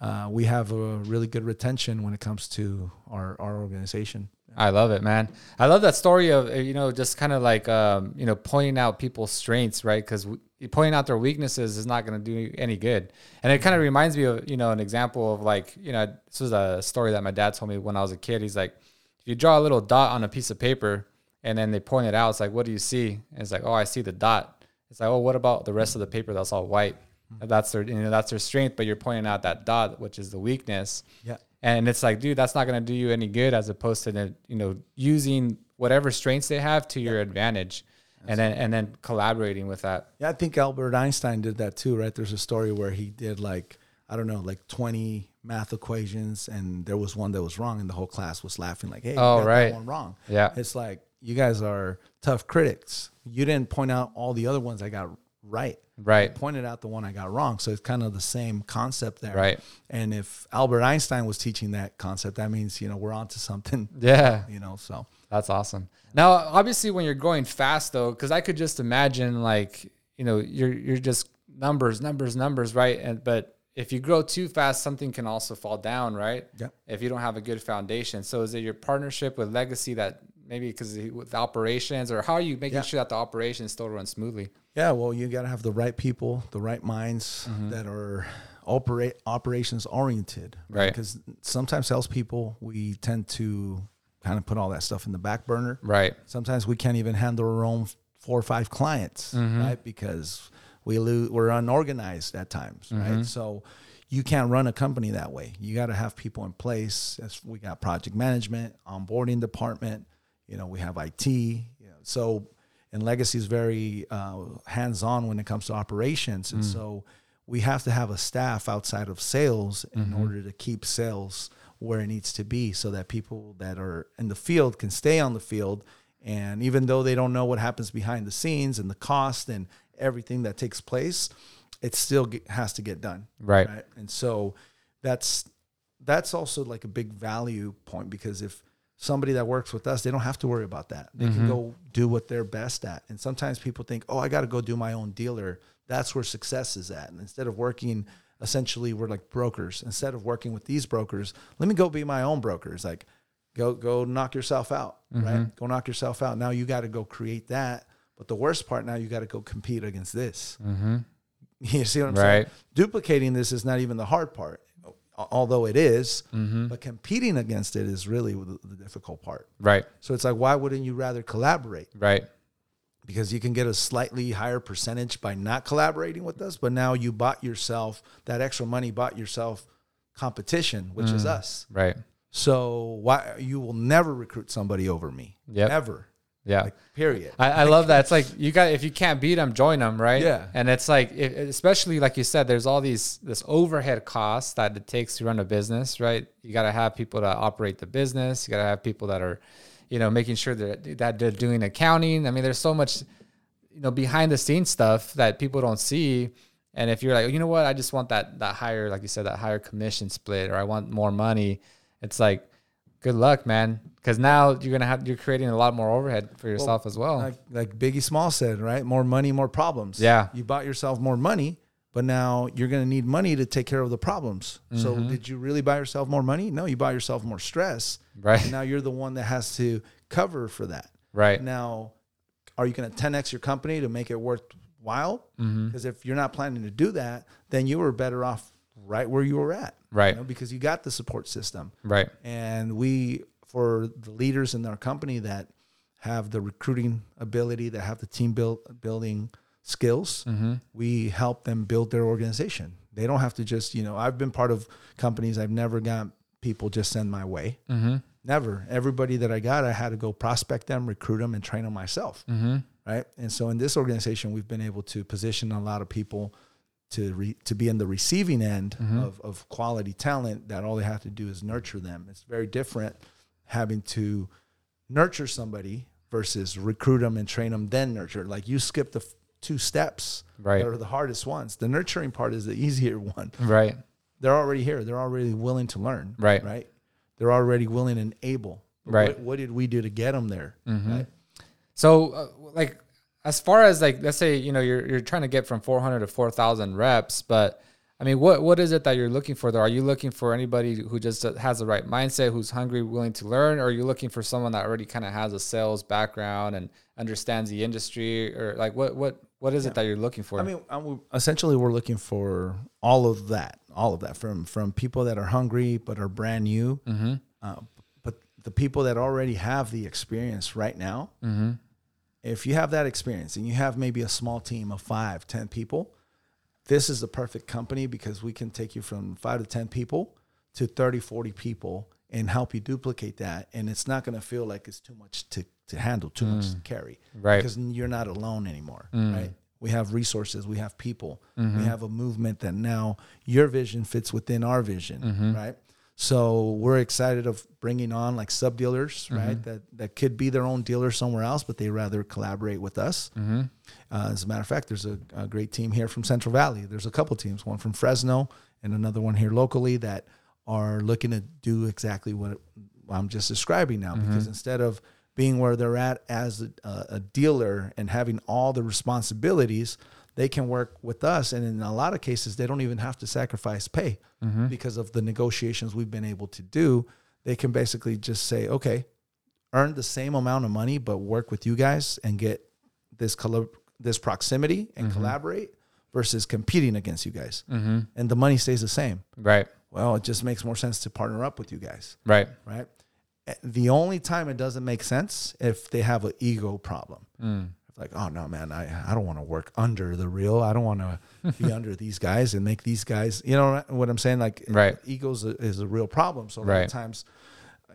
uh, we have a really good retention when it comes to our our organization. I love it, man. I love that story of you know just kind of like um, you know pointing out people's strengths, right? Because pointing out their weaknesses is not going to do any good. And it kind of reminds me of you know an example of like you know this was a story that my dad told me when I was a kid. He's like, if you draw a little dot on a piece of paper and then they point it out, it's like, what do you see? And it's like, oh, I see the dot. It's like, oh, what about the rest of the paper that's all white? Mm-hmm. That's their you know that's their strength, but you're pointing out that dot, which is the weakness. Yeah. And it's like, dude, that's not going to do you any good as opposed to, you know, using whatever strengths they have to your advantage and then, and then collaborating with that. Yeah, I think Albert Einstein did that too, right? There's a story where he did like I don't know, like 20 math equations, and there was one that was wrong, and the whole class was laughing, like, "Hey, Oh, right. that one wrong." Yeah. it's like you guys are tough critics. You didn't point out all the other ones I got right. Right. pointed out the one I got wrong. So it's kind of the same concept there. Right. And if Albert Einstein was teaching that concept, that means, you know, we're onto something, Yeah. you know, so That's awesome. Now, obviously, when you're going fast, though, because I could just imagine, like, you know, you're you're just numbers, numbers, numbers, right? And but if you grow too fast, something can also fall down, right? Yep. If you don't have a good foundation. So is it your partnership with Legacy that maybe because with the operations, or how are you making Yeah. sure that the operations still run smoothly? Yeah, well, you got to have the right people, the right minds Mm-hmm. that are operate operations oriented, Right. Because sometimes salespeople we tend to kind of put all that stuff in the back burner. Right. Sometimes we can't even handle our own four or five clients, Mm-hmm. right? Because we lose, we're unorganized at times, Mm-hmm. right? So you can't run a company that way. You got to have people in place. As we got project management, onboarding department. You know, we have IT. You know, so and Legacy is very uh, hands on when it comes to operations, and so we have to have a staff outside of sales in order to keep sales where it needs to be, so that people that are in the field can stay on the field. And even though they don't know what happens behind the scenes and the cost and everything that takes place, it still get, has to get done Right. right? And so that's that's also like a big value point because if somebody that works with us, they don't have to worry about that. They can mm-hmm. go do what they're best at. And sometimes people think, "Oh, I got to go do my own dealer." That's where success is at. And instead of working essentially we're like brokers. Instead of working with these brokers, let me go be my own brokers. Like go go knock yourself out, right? Mm-hmm. Go knock yourself out. Now you got to go create that. But the worst part now you got to go compete against this. Mm-hmm. You see what I'm saying? Duplicating this is not even the hard part, although it is, mm-hmm. But competing against it is really the, the difficult part. Right. So it's like, why wouldn't you rather collaborate? Right. Because you can get a slightly higher percentage by not collaborating with us, but now you bought yourself that extra money, bought yourself competition, which is mm. us. Right. So why you will never recruit somebody over me? Yep. Ever. Yeah. Like period. I, I love that. It's like you got if you can't beat them, join them, right? Yeah. And it's like, it, especially like you said, there's all these this overhead costs that it takes to run a business, right? You got to have people that operate the business. You got to have people that are, you know, making sure that that they're doing accounting. I mean, there's so much, you know, behind the scenes stuff that people don't see. And if you're like, you know what, I just want that that higher, like you said, that higher commission split, or I want more money, it's like, good luck, man, because now you're gonna have you're creating a lot more overhead for yourself as well. like like Biggie Small said, right? More money, more problems. Yeah. You bought yourself more money, but now you're going to need money to take care of the problems. So Mm-hmm. did you really buy yourself more money? No, you buy yourself more stress. Right. And now you're the one that has to cover for that. Right. Now, are you going to 10x your company to make it worthwhile? Mm-hmm. Because if you're not planning to do that, then you were better off right where you were at. Right. You know, because you got the support system. Right. And we, for the leaders in our company that have the recruiting ability, that have the team build, building skills, Mm-hmm. we help them build their organization. They don't have to just, you know, I've been part of companies, I've never got people just send my way. Mm-hmm. Never. Everybody that I got, I had to go prospect them, recruit them, and train them myself. Mm-hmm. Right. And so in this organization, we've been able to position a lot of people to re, to be in the receiving end of, of quality talent that all they have to do is nurture them. It's very different having to nurture somebody versus recruit them and train them, then nurture. Like you skip the f- two steps Right. that are the hardest ones. The nurturing part is the easier one. Right. They're already here. They're already willing to learn. Right. Right. They're already willing and able. Right. What, what did we do to get them there? Right. So, uh, like, as far as like, let's say you know you're you're trying to get from 400 to 4,000 reps, but I mean, what what is it that you're looking for? Though, are you looking for anybody who just has the right mindset, who's hungry, willing to learn, or are you looking for someone that already kind of has a sales background and understands the industry, or like what what what is it that you're looking for? I mean, I'm, essentially, we're looking for all of that, all of that from from people that are hungry but are brand new, Mm-hmm. uh, but the people that already have the experience right now. Mm-hmm. If you have that experience and you have maybe a small team of five, ten people, this is the perfect company because we can take you from five to 10 people to 30, 40 people and help you duplicate that. And it's not going to feel like it's too much to, to handle, too much mm. to carry. Right. Because you're not alone anymore. Mm. Right. We have resources, we have people, we mm-hmm. have a movement that now your vision fits within our vision. Mm-hmm. Right. So we're excited of bringing on like sub dealers, mm-hmm. right? That that could be their own dealer somewhere else, but they rather collaborate with us. Mm-hmm. Uh, as a matter of fact, there's a, a great team here from Central Valley. There's a couple teams, one from Fresno and another one here locally that are looking to do exactly what I'm just describing now. Because mm-hmm. instead of being where they're at as a, a dealer and having all the responsibilities, they can work with us. And in a lot of cases, they don't even have to sacrifice pay mm-hmm. because of the negotiations we've been able to do. They can basically just say, okay, earn the same amount of money, but work with you guys and get this collab- this proximity and mm-hmm. collaborate versus competing against you guys. Mm-hmm. And the money stays the same. Right. Well, it just makes more sense to partner up with you guys, Right. right? Eh, The only time it doesn't make sense if they have an ego problem. Mm. Like, oh no, man, I, I don't want to work under the real. I don't want to be under these guys and make these guys. You know what I'm saying? Like, Right. egos is a, is a real problem. So a lot Right. of times,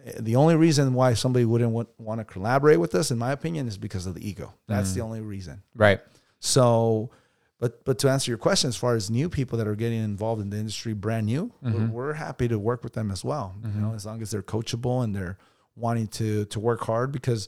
eh, the only reason why somebody wouldn't want, want to collaborate with us, in my opinion, is because of the ego. That's the mm. only reason. Right. So, but but to answer your question, as far as new people that are getting involved in the industry, brand new, we're, mm-hmm. we're happy to work with them as well. You know, mm-hmm. as long as they're coachable and they're wanting to to work hard because.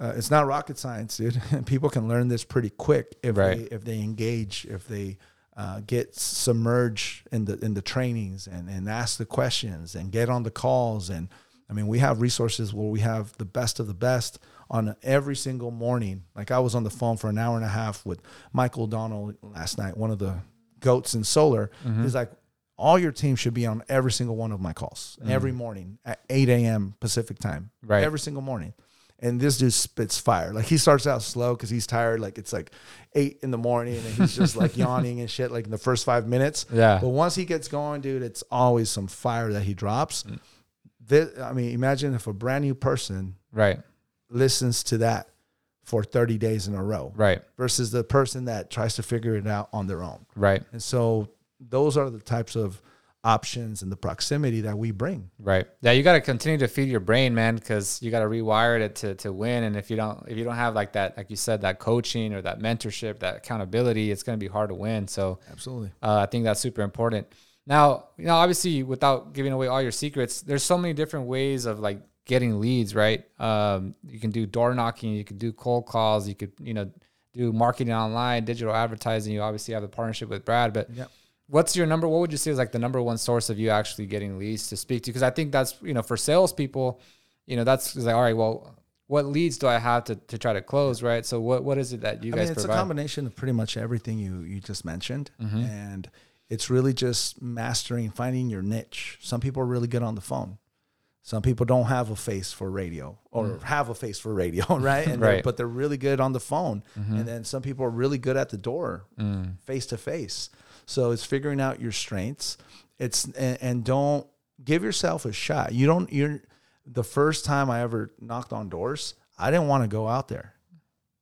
Uh, it's not rocket science, dude. People can learn this pretty quick if Right. they if they engage, if they uh, get submerged in the in the trainings and and ask the questions and get on the calls. And I mean, we have resources where we have the best of the best on every single morning. Like I was on the phone for an hour and a half with Michael O'Donnell last night, one of the goats in solar. He's like, all your team should be on every single one of my calls every morning at 8 a.m. Pacific time. Right. Every single morning. And this dude spits fire. Like he starts out slow because he's tired. Like it's like eight in the morning and he's just like yawning and shit like in the first five minutes. Yeah. But once he gets going, dude, it's always some fire that he drops. Mm. This, I mean, imagine if a brand new person Right. listens to that for 30 days in a row Right. versus the person that tries to figure it out on their own. Right. And so those are the types of options and the proximity that we bring. Right. Yeah, you got to continue to feed your brain, man, because you got to rewire it to to win. And if you don't, if you don't have like that, like you said, that coaching or that mentorship, that accountability, it's going to be hard to win. So Absolutely. uh, I think that's super important. Now, you know, obviously, without giving away all your secrets, there's so many different ways of like getting leads, right? Um, you can do door knocking, you can do cold calls, you could, you know, do marketing online, digital advertising. You obviously have a partnership with Brad, but Yep. What's your number? What would you say is like the number one source of you actually getting leads to speak to? Because I think that's you know for salespeople, you know, that's like all right, well, what leads do I have to, to try to close, right? So what what is it that you I guys mean, it's provide? a combination of pretty much everything you you just mentioned, Mm-hmm. and it's really just mastering, finding your niche. Some people are really good on the phone. Some people don't have a face for radio or have a face for radio, right? And they're- Mm. Right. But they're really good on the phone. Mm-hmm. And then some people are really good at the door, Mm. face to face. So it's figuring out your strengths. It's and, and don't give yourself a shot. You don't. You're the first time I ever knocked on doors. I didn't want to go out there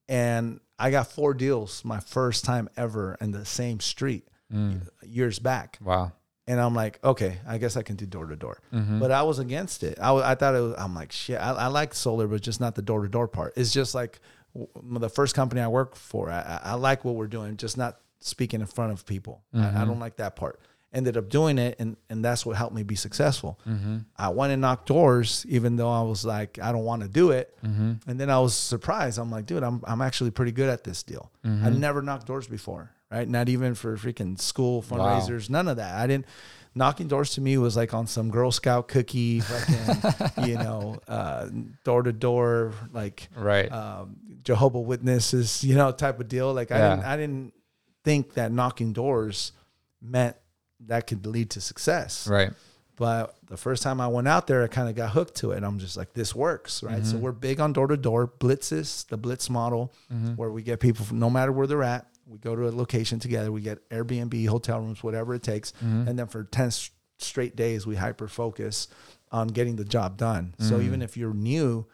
and I got four deals my first time ever in the same street mm. years back. wow. And I'm like, okay, I guess I can do door to door. Mm-hmm. But I was against it. I, I thought it was, I'm like, shit, I, I like solar, but just not the door to door part. It's just like w- the first company I work for. I I like what we're doing, just not speaking in front of people. I, I mm-hmm. don't like that part. Ended up doing it, and, and that's what helped me be successful. Mm-hmm. I went and knocked doors, even though I was like, I don't want to do it. Mm-hmm. And then I was surprised. I'm like, dude, I'm, I'm actually pretty good at this deal. I never knocked doors before, right? Not even for freaking school fundraisers, none of that. I didn't. Knocking doors to me was like on some Girl Scout cookie, fucking, you know, uh, door to door, like Right. um, Jehovah Witnesses, you know, type of deal. Like I didn't, I didn't think that knocking doors meant that could lead to success. right. But the first time I went out there, I kind of got hooked to it. I'm just like, this works, right? Mm-hmm. So we're big on door to door blitzes, the blitz model, Mm-hmm. where we get people from no matter where they're at. We go to a location together. We get Airbnb, hotel rooms, whatever it takes. Mm-hmm. And then for ten straight days, we hyper focus on getting the job done. So even if you're new,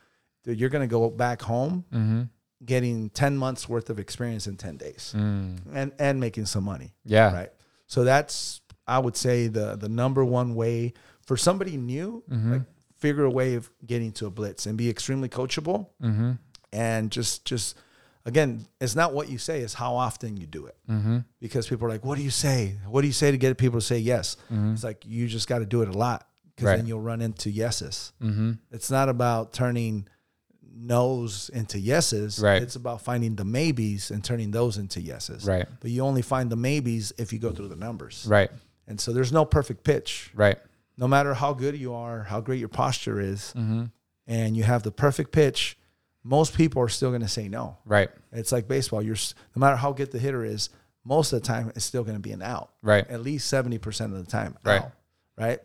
you're going to go back home Mm-hmm. Getting 10 months worth of experience in 10 days Mm. and, and making some money Yeah. right so that's i would say the the number one way for somebody new Mm-hmm. like figure a way of getting to a blitz and be extremely coachable Mm-hmm. and just just again it's not what you say it's how often you do it Mm-hmm. because people are like what do you say what do you say to get people to say yes Mm-hmm. it's like you just got to do it a lot because Right. then you'll run into yeses Mm-hmm. it's not about turning no's into yeses. Right. It's about finding the maybes and turning those into yeses. Right. But you only find the maybes if you go through the numbers. Right. And so there's no perfect pitch. Right. No matter how good you are, how great your posture is, Mm-hmm. and you have the perfect pitch, most people are still going to say no. Right. It's like baseball. You're no matter how good the hitter is, most of the time it's still going to be an out. Right. At least 70% of the time. Right. Out, right.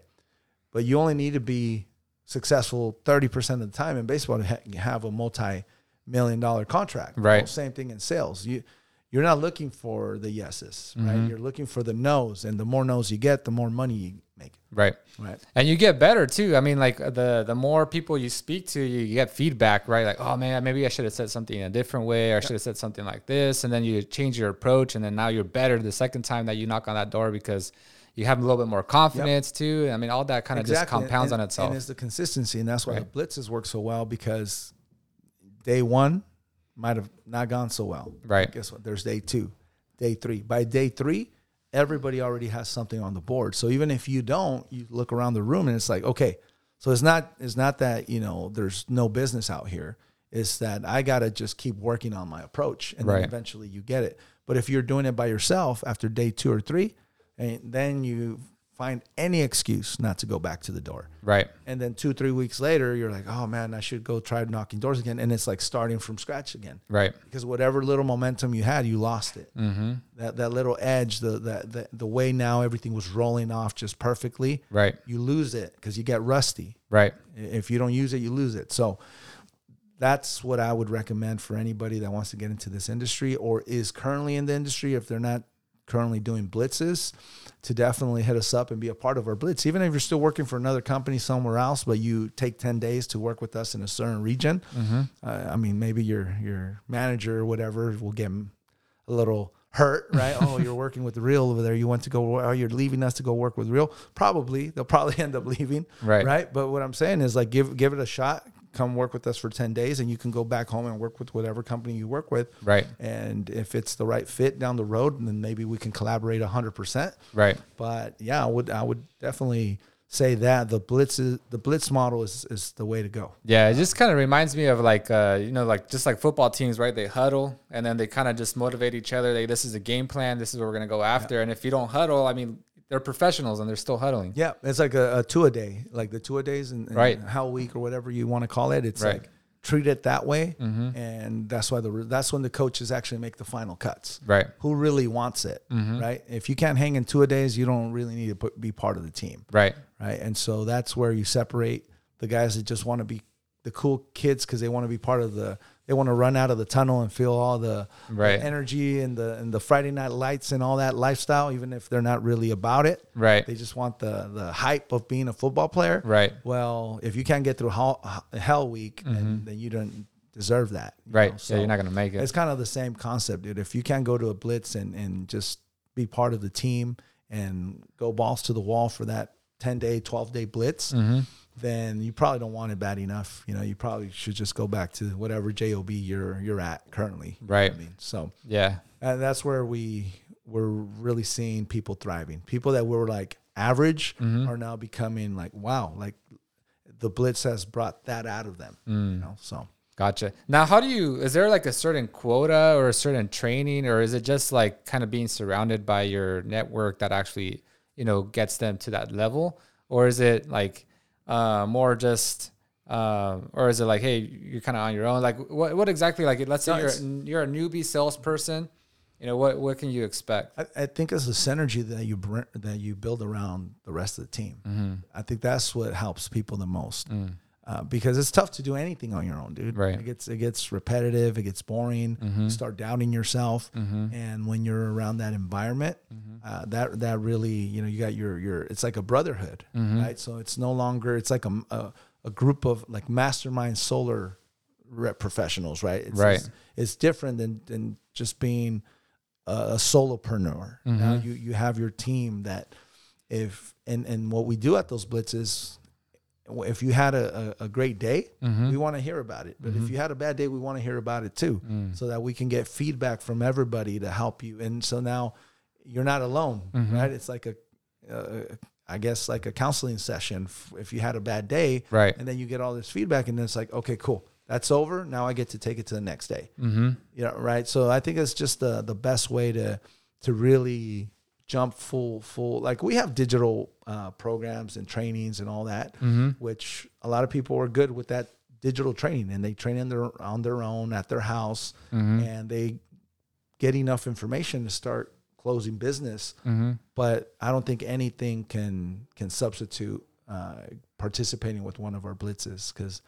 But you only need to be successful 30% of the time in baseball to ha- have a multi million dollar contract. Right. Well, same thing in sales. You, you're not looking for the yeses, right? Mm-hmm. You're looking for the no's, and the more no's you get, the more money you make. Right. Right. And you get better too. I mean, like the the more people you speak to, you get feedback, right? Like, oh man, maybe I should have said something in a different way, or I should have said something like this, and then you change your approach, and then now you're better the second time that you knock on that door because you have a little bit more confidence too. I mean, all that kind of just compounds and, on itself. And it's the consistency, and that's why Right. the blitzes work so well because day one might have not gone so well. Right. Guess what? There's day two, day three. By day three, everybody already has something on the board. So even if you don't, you look around the room and it's like, okay, so it's not it's not that you know there's no business out here. It's that I gotta just keep working on my approach, and Right. then eventually you get it. But if you're doing it by yourself after day two or three, and then you find any excuse not to go back to the door. right. And then two, three weeks later, you're like, oh man, I should go try knocking doors again. And it's like starting from scratch again. Right. Because whatever little momentum you had, you lost it. Mm-hmm. That that little edge, the, the the the way now everything was rolling off just perfectly, Right. you lose it because you get rusty. Right. If you don't use it, you lose it. So that's what I would recommend for anybody that wants to get into this industry or is currently in the industry. If they're not currently doing blitzes, to definitely hit us up and be a part of our blitz. Even if you're still working for another company somewhere else, but you take 10 days to work with us in a certain region. Uh, I mean, maybe your your manager or whatever will get a little hurt, right? oh, you're working with real over there. You went to go, oh, you're leaving us to go work with real. Probably they'll probably end up leaving, Right. Right. But what I'm saying is like give give it a shot. Come work with us for 10 days, and you can go back home and work with whatever company you work with. Right. And if it's the right fit down the road, then maybe we can collaborate 100 percent. Right. But yeah, I would I would definitely say that the blitz is the blitz model is is the way to go. Yeah, it just kind of reminds me of like uh, you know, like just like football teams, right? They huddle and then they kind of just motivate each other. They this is a game plan. This is what we're gonna go after. And if you don't huddle, I mean, they're professionals and they're still huddling. Yeah, it's like a, a two a day, like the two a days and, and Right. Hell Week or whatever you want to call it. It's Right. Mm-hmm. like treat it that way, and that's why the that's when the coaches actually make the final cuts. Right. Mm-hmm. Who really wants it, right? If you can't hang in two a days, you don't really need to put, be part of the team, Right. right? And so that's where you separate the guys that just want to be the cool kids because they want to be part of the they want to run out of the tunnel and feel all the, the Right. energy and the and the Friday night lights and all that lifestyle even if they're not really about it Right. they just want the the hype of being a football player Right. well if you can't get through hell, hell week then, then you don't deserve that Mm-hmm. Right. know? yeah, you're not gonna make it. it's kind of the same concept, dude. If you can't go to a blitz and, and just be part of the team and go balls to the wall for that 10 day, 12 day blitz, Mm-hmm. Then you probably don't want it bad enough. You know, you probably should just go back to whatever JOB you're, you're at currently. Right. I mean, so, Yeah. and that's where we, we're really seeing people thriving. People that were like average Mm-hmm. are now becoming like, wow, like the blitz has brought that out of them, Mm. you know, so. Gotcha. Now, how do you? Is there like a certain quota or a certain training, or is it just like kind of being surrounded by your network that actually you know gets them to that level, or is it like uh, more just, uh, or is it like, hey, you're kind of on your own? Like, what what exactly? Like, let's say No, you're you're a newbie salesperson. You know what what can you expect? I, I think it's the synergy that you br- that you build around the rest of the team. Mm-hmm. I think that's what helps people the most. Uh, because it's tough to do anything on your own, dude. Right. Mm-hmm. It gets it gets repetitive. It gets boring. You start doubting yourself, and when you're around that environment, Mm-hmm. uh, that that really you know you got your your it's like a brotherhood, Mm-hmm. right? So it's no longer it's like a a, a group of like mastermind solar rep professionals, right? It's, Right. It's, it's different than than just being a, a solopreneur. Now you you have your team that if and and what we do at those blitzes, if you had a, a, a great day, we want to hear about it. But if you had a bad day, we want to hear about it too, so that we can get feedback from everybody to help you. And so now you're not alone, right? It's like a, uh, I guess like a counseling session. F- If you had a bad day, Right. and then you get all this feedback, and then it's like, okay, cool, that's over. Now I get to take it to the next day. Mm-hmm. You know, right? So I think it's just the the best way to to really jump full full. Like we have digital uh, programs and trainings and all that, which a lot of people are good with that digital training, and they train in their on their own at their house, and they get enough information to start closing business. But I don't think anything can can substitute uh, participating with one of our blitzes because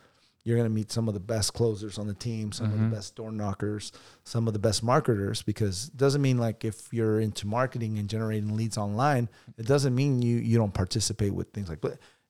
you're going to meet some of the best closers on the team, some of the mm-hmm. best door knockers, some of the best marketers. Because it doesn't mean like if you're into marketing and generating leads online, it doesn't mean you you don't participate with things like.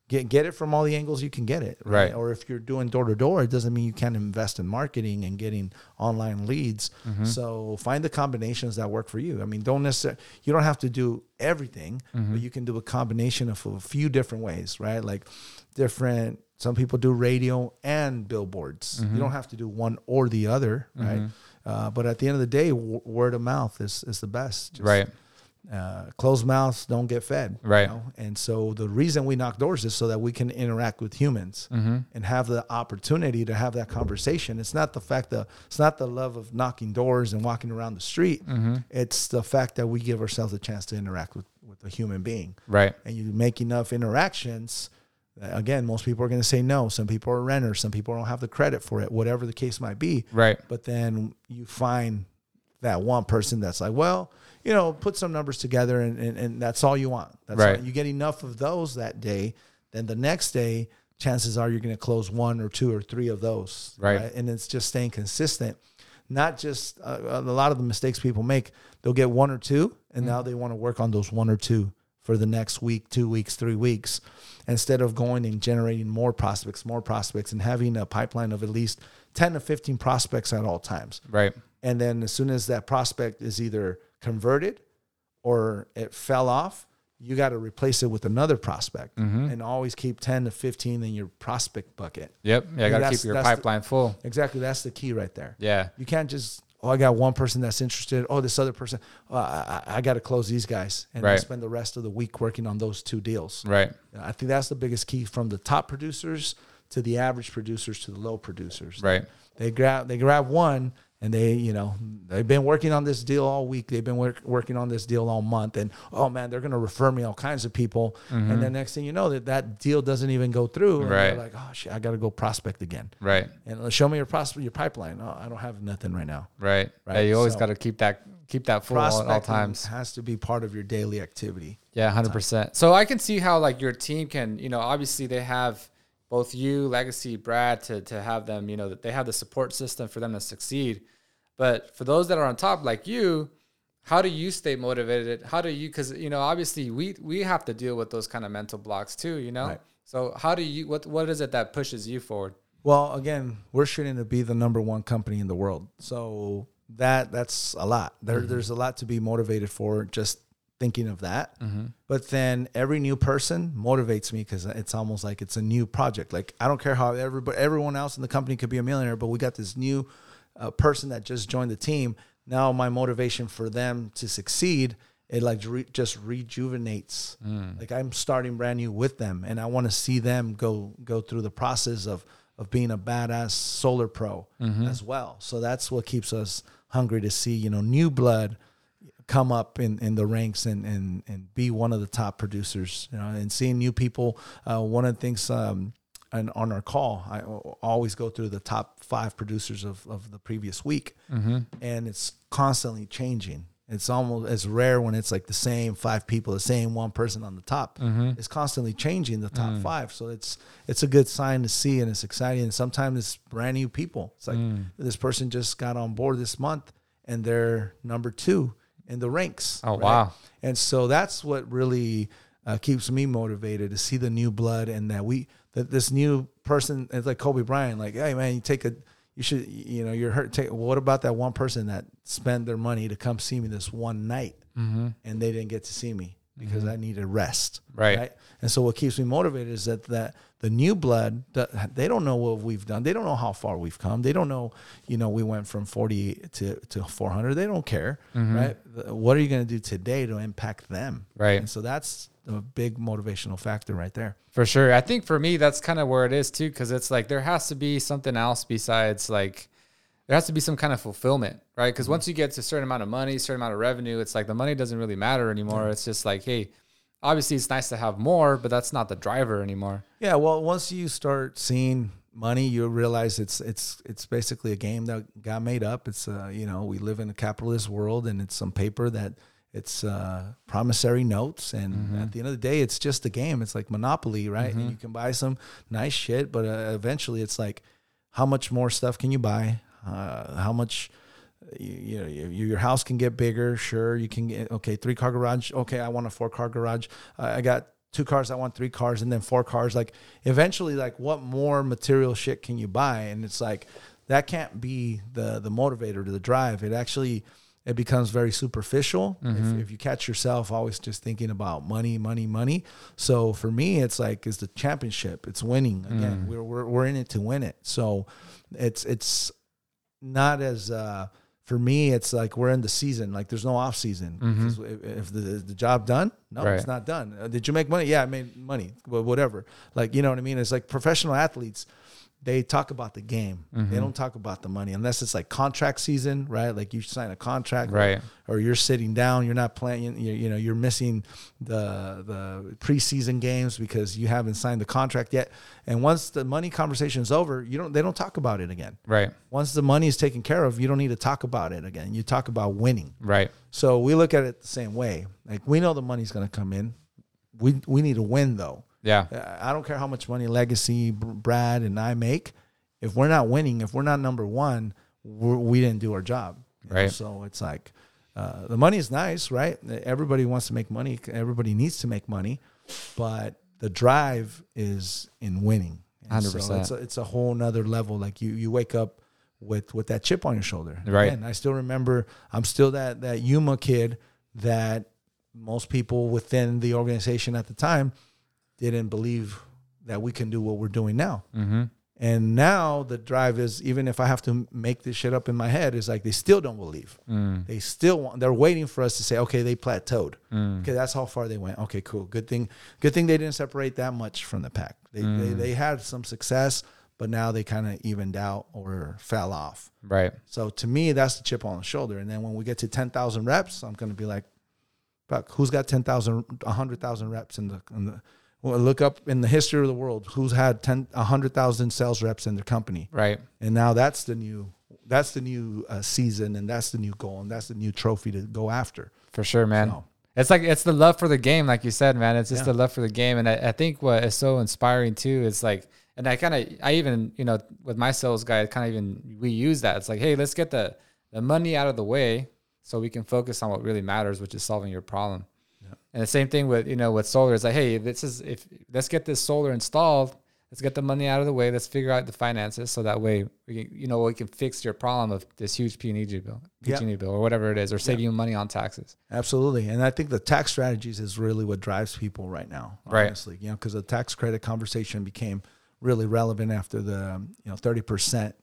Get get it from all the angles you can get it, Right. Or if you're doing door to door, it doesn't mean you can't invest in marketing and getting online leads. Mm-hmm. So find the combinations that work for you. I mean, don't necessarily you don't have to do everything, but mm-hmm. you can do a combination of a few different ways, right? Like different. Some people do radio and billboards. You don't have to do one or the other, right? Uh, but at the end of the day, w- word of mouth is is the best. Just, Right. uh, closed mouths don't get fed. you Right. know? And so the reason we knock doors is so that we can interact with humans and have the opportunity to have that conversation. It's not the fact that it's not the love of knocking doors and walking around the street. It's the fact that we give ourselves a chance to interact with, with a human being. Right. And you make enough interactions. Again, most people are going to say no. Some people are renters. Some people don't have the credit for it, whatever the case might be. Right. But then you find that one person that's like, well, you know, put some numbers together and, and, and that's all you want. That's Right. all- you get enough of those that day, then the next day, chances are you're going to close one or two or three of those. Right. And it's just staying consistent. Not just uh, a lot of the mistakes people make, they'll get one or two, and now they want to work on those one or two for the next week, two weeks, three weeks, instead of going and generating more prospects, more prospects, and having a pipeline of at least 10 to 15 prospects at all times. Right. And then as soon as that prospect is either converted or it fell off, you got to replace it with another prospect mm-hmm. and always keep 10 to 15 in your prospect bucket. Yep. Yeah. I got to keep your that's the- pipeline full. Exactly. That's the key right there. Yeah. You can't just, oh, I got one person that's interested. Oh, this other person, oh, I, I, I got to close these guys. And then Right. spend the rest of the week working on those two deals. Right. I think that's the biggest key from the top producers to the average producers to the low producers. Right. They grab they grab one and they you know they've been working on this deal all week. They've been work, working on this deal all month, and oh man, they're gonna refer me all kinds of people. And then next thing you know, that that deal doesn't even go through. Right. like oh shit, I got to go prospect again. Right. And uh, show me your prospect your pipeline. Oh, I don't have nothing right now. Right. Right, Yeah. You always so- got to keep that keep that full all, at all times. has to be part of your daily activity. Yeah, hundred percent. So I can see how like your team can, you know, obviously they have both you, Legacy, Brad, to to have them, you know, that they have the support system for them to succeed. But for those that are on top, like you, how do you stay motivated? How do you? Because you know, obviously we we have to deal with those kind of mental blocks too. You know, Right. so how do you? What what is it that pushes you forward? Well, again, we're shooting to be the number one company in the world. So that that's a lot. There, mm-hmm. There's a lot to be motivated for just thinking of that. Mm-hmm. But then every new person motivates me because it's almost like it's a new project. Like I don't care how everybody, everyone else in the company could be a millionaire, but we got this new uh, person that just joined the team. Now my motivation for them to succeed it like re- just rejuvenates. Mm. Like I'm starting brand new with them, and I want to see them go go through the process of of being a badass solar pro mm-hmm. as well. So that's what keeps us hungry to see you know new blood come up in, in the ranks and, and and be one of the top producers. You know, and seeing new people. Uh, one of the things. Um, and on our call, I always go through the top five producers of, of the previous week, and it's constantly changing. It's almost as rare when it's like the same five people, the same one person on the top. It's constantly changing the top five, so it's it's a good sign to see, and it's exciting. And sometimes it's brand new people. It's like this person just got on board this month, and they're number two in the ranks. Oh, wow. And so that's what really uh, keeps me motivated to see the new blood and that we that this new person it's like Kobe Bryant like hey man you take a you should you know you're hurt take what about that one person that spent their money to come see me this one night and they didn't get to see me because I needed rest Right. and so what keeps me motivated is that that the new blood they don't know what we've done. They don't know how far we've come. They don't know you know we went from 40 to, to 400 they don't care mm-hmm. right? What are you going to do today to impact them? Right. and so that's a big motivational factor right there. For sure. I think for me, that's kind of where it is too, because it's like there has to be something else besides like there has to be some kind of fulfillment, right? Because mm-hmm. once you get to a certain amount of money, certain amount of revenue, it's like the money doesn't really matter anymore. It's just like, hey, obviously it's nice to have more, but that's not the driver anymore. Yeah, well, once you start seeing money, you realize it's it's it's basically a game that got made up. It's uh, you know, we live in a capitalist world and it's some paper that it's uh, promissory notes, and Mm-hmm. at the end of the day, it's just a game. It's like Monopoly, right? And you can buy some nice shit, but uh, eventually, it's like, how much more stuff can you buy? Uh, how much? You, you know, your, your house can get bigger. Sure, you can get okay, three car garage. Okay, I want a four car garage. Uh, I got two cars. I want three cars, and then four cars. Like eventually, like what more material shit can you buy? And it's like that can't be the the motivator to the drive. It actually it becomes very superficial if, if you catch yourself always just thinking about money, money, money. So for me, it's like it's the championship. It's winning again. We're, we're we're in it to win it. So it's it's not as uh, for me. It's like we're in the season. Like there's no off season. Because If, if the the job done, no, Right. it's not done. Uh, did you make money? Yeah, I made money. Well, whatever. Like you know what I mean? It's like professional athletes. They talk about the game. They mm-hmm. don't talk about the money unless it's like contract season, right? Like you sign a contract, Right. Or you're sitting down. You're not playing. You, you know, you're missing the the preseason games because you haven't signed the contract yet. And once the money conversation is over, you don't. They don't talk about it again. Right. Once the money is taken care of, you don't need to talk about it again. You talk about winning. Right. So we look at it the same way. Like we know the money's going to come in. We we need to win though. Yeah. Uh, I don't care how much money Legacy, Brad, and I make. If we're not winning, if we're not number one, we're, we didn't do our job. you know? Right. So it's like uh, the money is nice, right? Everybody wants to make money. Everybody needs to make money, but the drive is in winning. And so 100%. it's a, it's a whole nother level. Like you you wake up with with that chip on your shoulder. Right. And I still remember. I'm still that that Yuma kid that most people within the organization at the time didn't believe that we can do what we're doing now. Mm-hmm. And now the drive is even if I have to make this shit up in my head, is like they still don't believe. Mm. They still want. They're waiting for us to say, okay, they plateaued. Mm. Okay, that's how far they went. Okay, cool. Good thing. Good thing they didn't separate that much from the pack. They Mm. they, they had some success, but now they kind of evened out or fell off. Right. So to me, that's the chip on the shoulder. And then when we get to ten thousand reps, I'm going to be like, "Fuck, who's got 10,000, 100,000 reps in the in the look up in the history of the world who's had 10 100,000 sales reps in their company. Right. And now that's the new that's the new uh, season and that's the new goal and that's the new trophy to go after. For sure, man. So- It's like it's the love for the game, like you said, man. It's just Yeah. the love for the game, and I, I think what is so inspiring too is like, and I kind of, I even, you know, with my sales guy, kind of even we use that. It's like, hey, let's get the the money out of the way so we can focus on what really matters, which is solving your problem. And the same thing with you know with solar. is like, hey, this is if let's get this solar installed. Let's get the money out of the way. Let's figure out the finances so that way we can, you know, we can fix your problem of this huge P&E bill, Yeah. PG&E bill, or whatever it is, or save you money on taxes. Absolutely. And I think the tax strategies is really what drives people right now, Right. honestly. You know, because the tax credit conversation became really relevant after the, you know, 30%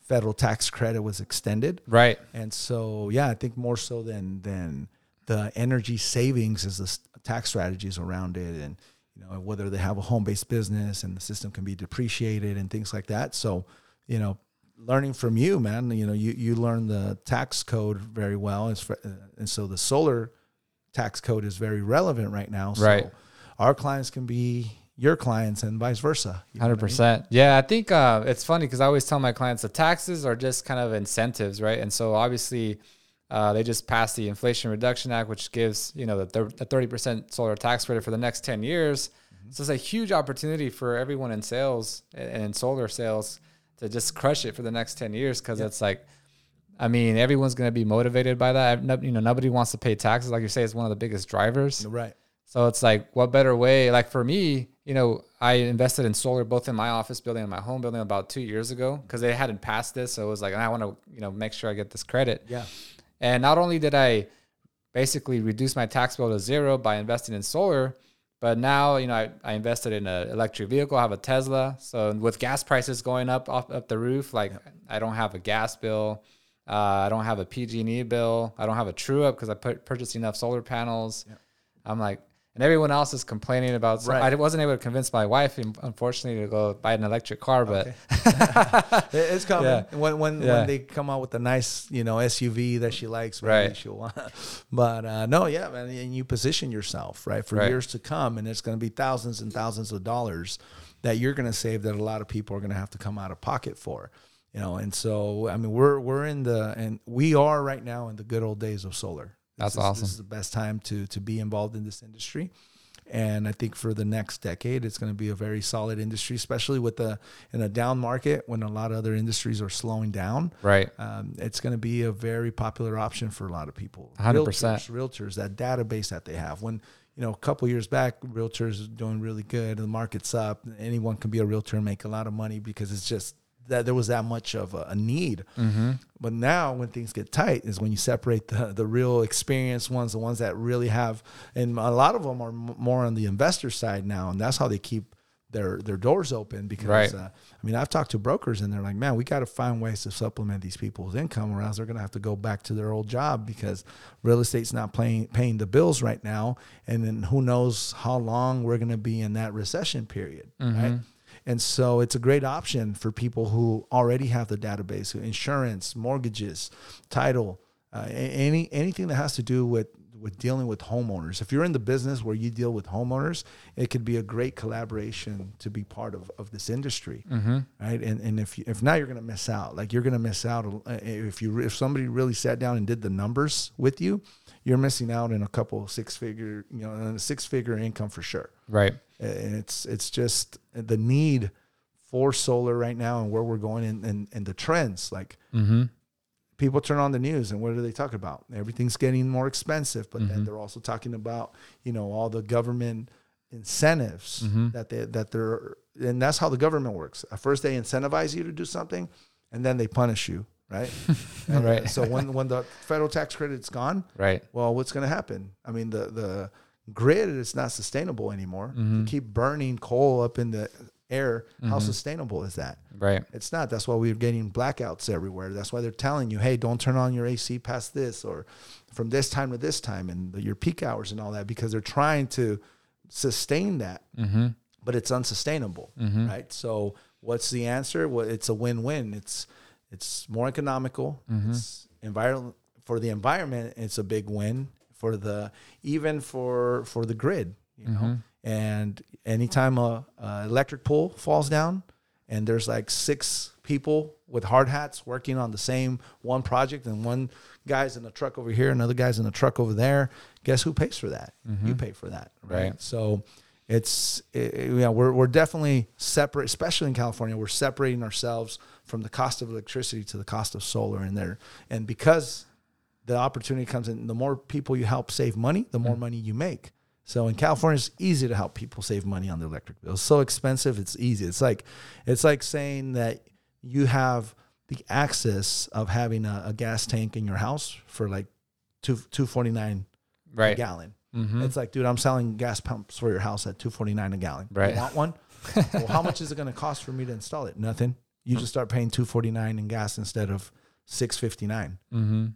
federal tax credit was extended. Right. And so, yeah, I think more so than than the energy savings is the tax strategies around it, and you know whether they have a home based business and the system can be depreciated and things like that. So, you know, learning from you, man, you know, you you learn the tax code very well, It's fr- uh, and so the solar tax code is very relevant right now. So Right. Our clients can be your clients and vice versa. Hundred what I mean? percent. Yeah, I think uh, it's funny because I always tell my clients the taxes are just kind of incentives, right? And so obviously, uh, they just passed the Inflation Reduction Act, which gives you know the thirty percent solar tax credit for the next ten years. So it's a huge opportunity for everyone in sales and in solar sales to just crush it for the next ten years because it's like. I mean, everyone's going to be motivated by that. No- You know, nobody wants to pay taxes. Like you say, it's one of the biggest drivers. Right. So it's like, what better way? Like for me, you know, I invested in solar both in my office building and my home building about two years ago because they hadn't passed this. So it was like, I want to, you know, make sure I get this credit. Yeah. And not only did I basically reduce my tax bill to zero by investing in solar, but now, you know, I, I invested in an electric vehicle. I have a Tesla. So with gas prices going up off up the roof, like I don't have a gas bill. Uh, I don't have a PG&E bill. I don't have a true up because I put, purchased enough solar panels. I'm like, and everyone else is complaining about. So Right. I wasn't able to convince my wife, unfortunately, to go buy an electric car. But It- It's coming. Yeah. When when Yeah. when they come out with a nice, you know, SUV that she likes, maybe Right. she'll want. But uh, no, yeah, man, and you position yourself right for Right. years to come, and it's going to be thousands and thousands of dollars that you're going to save that a lot of people are going to have to come out of pocket for, you know. And so, I mean, we're we're in the and we are right now in the good old days of solar. That's this is, awesome. This is the best time to to be involved in this industry. And I think for the next decade, it's going to be a very solid industry, especially with the in a down market when a lot of other industries are slowing down. Right. Um, it's going to be a very popular option for a lot of people. 100%. Realtors, realtors, that database that they have. When you know, a couple years back, realtors are doing really good. The market's up. Anyone can be a realtor and make a lot of money because it's just that there was that much of a, a need. But now, when things get tight, is when you separate the the real experienced ones, the ones that really have, and a lot of them are m- more on the investor side now, and that's how they keep their their doors open. Because Right. uh, I mean, I've talked to brokers, and they're like, "Man, we got to find ways to supplement these people's income, or else they're going to have to go back to their old job because real estate's not paying paying the bills right now, and then who knows how long we're going to be in that recession period, right?" And so it's a great option for people who already have the database, insurance, mortgages, title, uh, any anything that has to do with with dealing with homeowners. If you're in the business where you deal with homeowners, it could be a great collaboration to be part of, of this industry, right? And and if you, if not, you're going to miss out. Like you're to miss out if you if somebody really sat down and did the numbers with you, you're missing out in a couple six figure you know a six figure income for sure Right. And it's it's just the need for solar right now and where we're going and and, and the trends. Like mm-hmm. people turn on the news and what are they talking about? Everything's getting more expensive but then mm-hmm. they're also talking about you know all the government incentives mm-hmm. that they that they're and that's how the government works. At first they incentivize you to do something and then they punish you right? Right. so when when the federal tax credit's gone Right. well, what's going to happen? I mean, the the grid is not sustainable anymore. You mm-hmm. keep burning coal up in the air. How mm-hmm. sustainable is that? Right. It's not. That's why we're getting blackouts everywhere. That's why they're telling you, hey, don't turn on your AC past this or from this time to this time and your peak hours and all that because they're trying to sustain that, mm-hmm. but it's unsustainable, right? So, what's the answer? Well, it's a win-win. It's it's more economical. It's environment for the environment. It's a big win for the even for for the grid. You know, mm-hmm. and anytime a, a electric pole falls down, and there's like six people with hard hats working on the same one project, and one guy's in a truck over here, another guy's in a truck over there. Guess who pays for that? Mm-hmm. You pay for that, right? Right. So it's it, we're we're definitely separate, especially in California. We're separating ourselves from the cost of electricity to the cost of solar, in there and because the opportunity comes in, the more people you help save money, the more money you make. So in California, it's easy to help people save money on their electric bill. It's so expensive, it's easy. It's like it's like saying that you have the access of having a, a gas tank in your house for like two two forty nine a Right. gallon. Mhm. It's like, dude, I'm selling gas pumps for your house at two forty nine a gallon. Right. You want one? well, how much is it going to cost for me to install it? Nothing. You just start paying two forty nine in gas instead of six fifty nine Mm-hmm.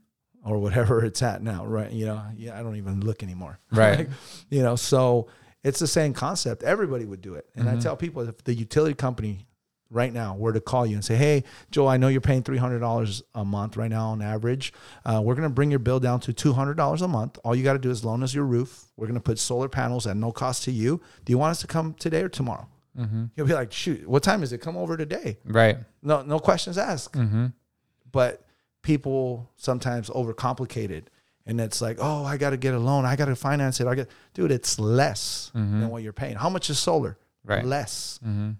Or whatever it's at now, right? You know, yeah, I don't even look anymore. Right. Like, you know, so it's the same concept. Everybody would do it. And Mm-hmm. I tell people if the utility company right now were to call you and say, Hey, Joe, I know you're paying $300 a month right now on average. Uh, we're going to bring your bill down to $200 a month. All you got to do is loan us your roof. We're going to put solar panels at no cost to you. Do you want us to come today or tomorrow? Mm-hmm. You'll be like, shoot, what time is it? Come over today. Right. No, no questions asked Mm-hmm. but people sometimes overcomplicate it and it's like oh i got to get a loan. I got to finance it. I get dude it's less than what you're paying. How much is solar? Right. less. Mm-hmm.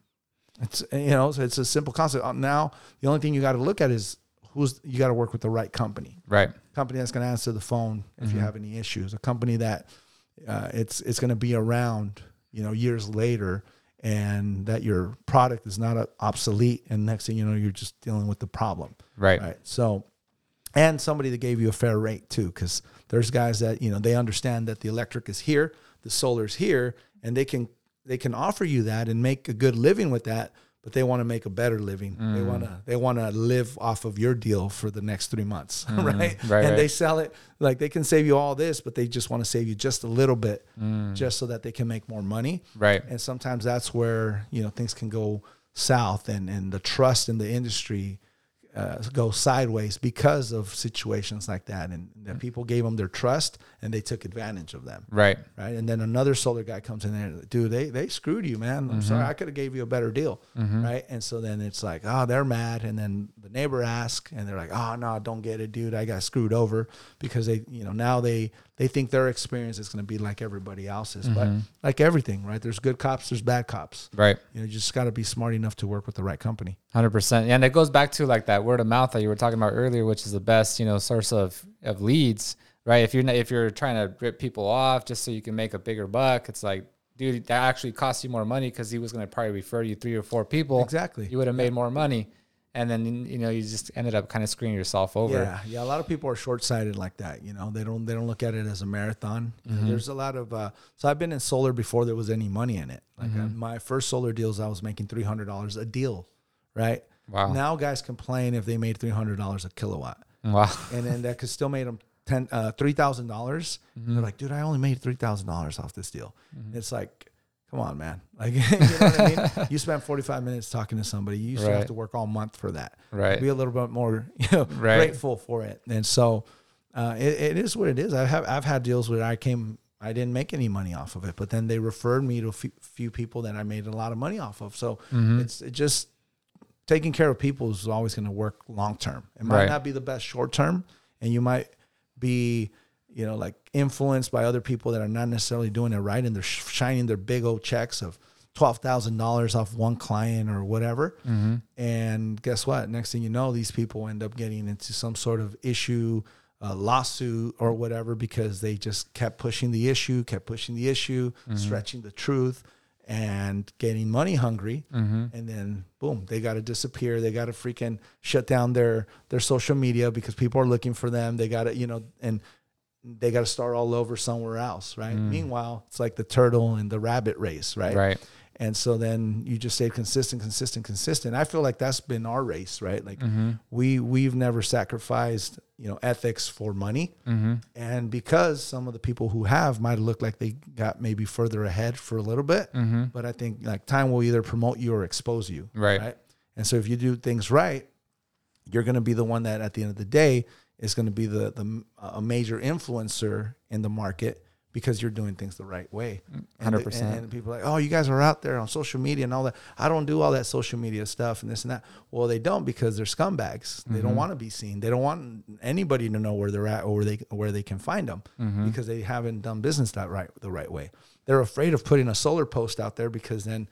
it's you know so it's a simple concept. Uh, now the only thing you got to look at is who's you got to work with the right company. Right. company that's going to answer the phone if you have any issues. A company that uh, it's it's going to be around you know years later and that your product is not uh, obsolete. And next thing you know you're just dealing with the problem. Right. Right. So, and somebody that gave you a fair rate too, because there's guys that you know they understand that the electric is here, the solar's here, and they can they can offer you that and make a good living with that. But they want to make a better living. They Mm. want to they want to live off of your deal for the next three months, right? Mm. Right, And right. they sell it like they can save you all this, but they just want to save you just a little bit, Mm. just so that they can make more money Right. and sometimes that's where you know things can go south and and the trust in the industry uh, go sideways because of situations like that, and that mm. people gave them their trust and they took advantage of them. Right. Right. And then another solar guy comes in there, dude, they, they screwed you, man. I'm sorry. Mm-hmm. I could have gave you a better deal. Mm-hmm. Right. And so then it's like, oh, they're mad. And then the neighbor asks and they're like, oh, no, don't get it, dude. I got screwed over because they, you know, now they, they think their experience is going to be like everybody else's. But mm-hmm. like everything, right? There's good cops, there's bad cops. Right. You know, you just got to be smart enough to work with the right company. Hundred percent, and it goes back to like that word of mouth that you were talking about earlier, which is the best, you know, source of of leads, right? If you're not, if you're trying to rip people off just so you can make a bigger buck, it's like, dude, that actually costs you more money because he was going to probably refer you three or four people. Exactly. you would have made more money, and then you know you just ended up kind of screwing yourself over. Yeah, yeah. A lot of people are short sighted like that. You know, they don't they don't look at it as a marathon. Know, there's a lot of uh, so I've been in solar before there was any money in it. Like uh, my first solar deals, I was making three hundred dollars a deal, right? Wow. Now guys complain if they made three hundred dollars a kilowatt, Wow. and then that could still made them ten uh, three thousand dollars. They're like, dude, I only made three thousand dollars off this deal. It's like. Come on, man! Like, you know what I mean? You spent forty-five minutes talking to somebody. You used to have to work all month for that Right. be a little bit more you know, Right. grateful for it. And so uh, it, it is what it is. I have I've had deals where I came I didn't make any money off of it, but then they referred me to a few, few people that I made a lot of money off of. So Mm-hmm. it's it just taking care of people is always going to work long term. It might Right. not be the best short term, and you might be you know like influenced by other people that are not necessarily doing it right, and they're sh- shining their big old checks of twelve thousand dollars off one client or whatever. Mm-hmm. And guess what? Next thing you know, these people end up getting into some sort of issue, uh, lawsuit or whatever because they just kept pushing the issue, kept pushing the issue, mm-hmm. stretching the truth, and getting money hungry. Mm-hmm. And then boom, they got to disappear. They got to freaking shut down their their social media because people are looking for them. They got to you know and they got to start all over somewhere else, right? Mm. Meanwhile, it's like the turtle and the rabbit race, right? Right. And so then you just stay consistent, consistent, consistent. I feel like that's been our race, right? Like mm-hmm. we we've never sacrificed, you know, ethics for money. Mm-hmm. And because some of the people who have might look like they got maybe further ahead for a little bit, mm-hmm. but I think like time will either promote you or expose you, Right. And so if you do things right, you're going to be the one that at the end of the day is going to be the the a major influencer in the market because you're doing things the right way. 100%. and, and people are like, oh, you guys are out there on social media and all that. I don't do all that social media stuff and this and that. Well, they don't because they're scumbags. They don't mm-hmm. want to be seen. They don't want anybody to know where they're at or where they where they can find them mm-hmm. because they haven't done business that right the right way. They're afraid of putting a solar post out there because then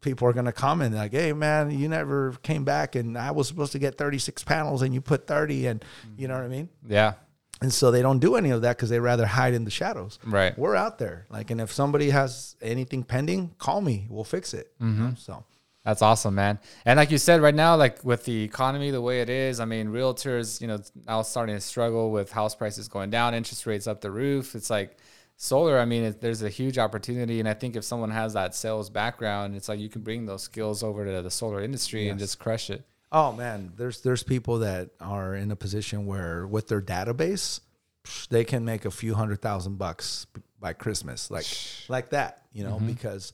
people are going to comment like, "Hey, man, you never came back, and I was supposed to get 36 panels, and you put 30, and mm-hmm. you know what I mean." Yeah. And so they don't do any of that because they rather hide in the shadows. Right. We're out there, like, and if somebody has anything pending, call me. We'll fix it. you mm-hmm. know? So That's awesome, man. And like you said, right now, like with the economy the way it is, I mean, realtors, you know, now starting to struggle with house prices going down, interest rates up the roof. It's like solar. I mean, it, there's a huge opportunity, and I think if someone has that sales background, it's like you can bring those skills over to the solar industry and just crush it. Oh man, there's there's people that are in a position where with their database, they can make a few hundred thousand bucks by Christmas, like like that, you know. Mm-hmm. Because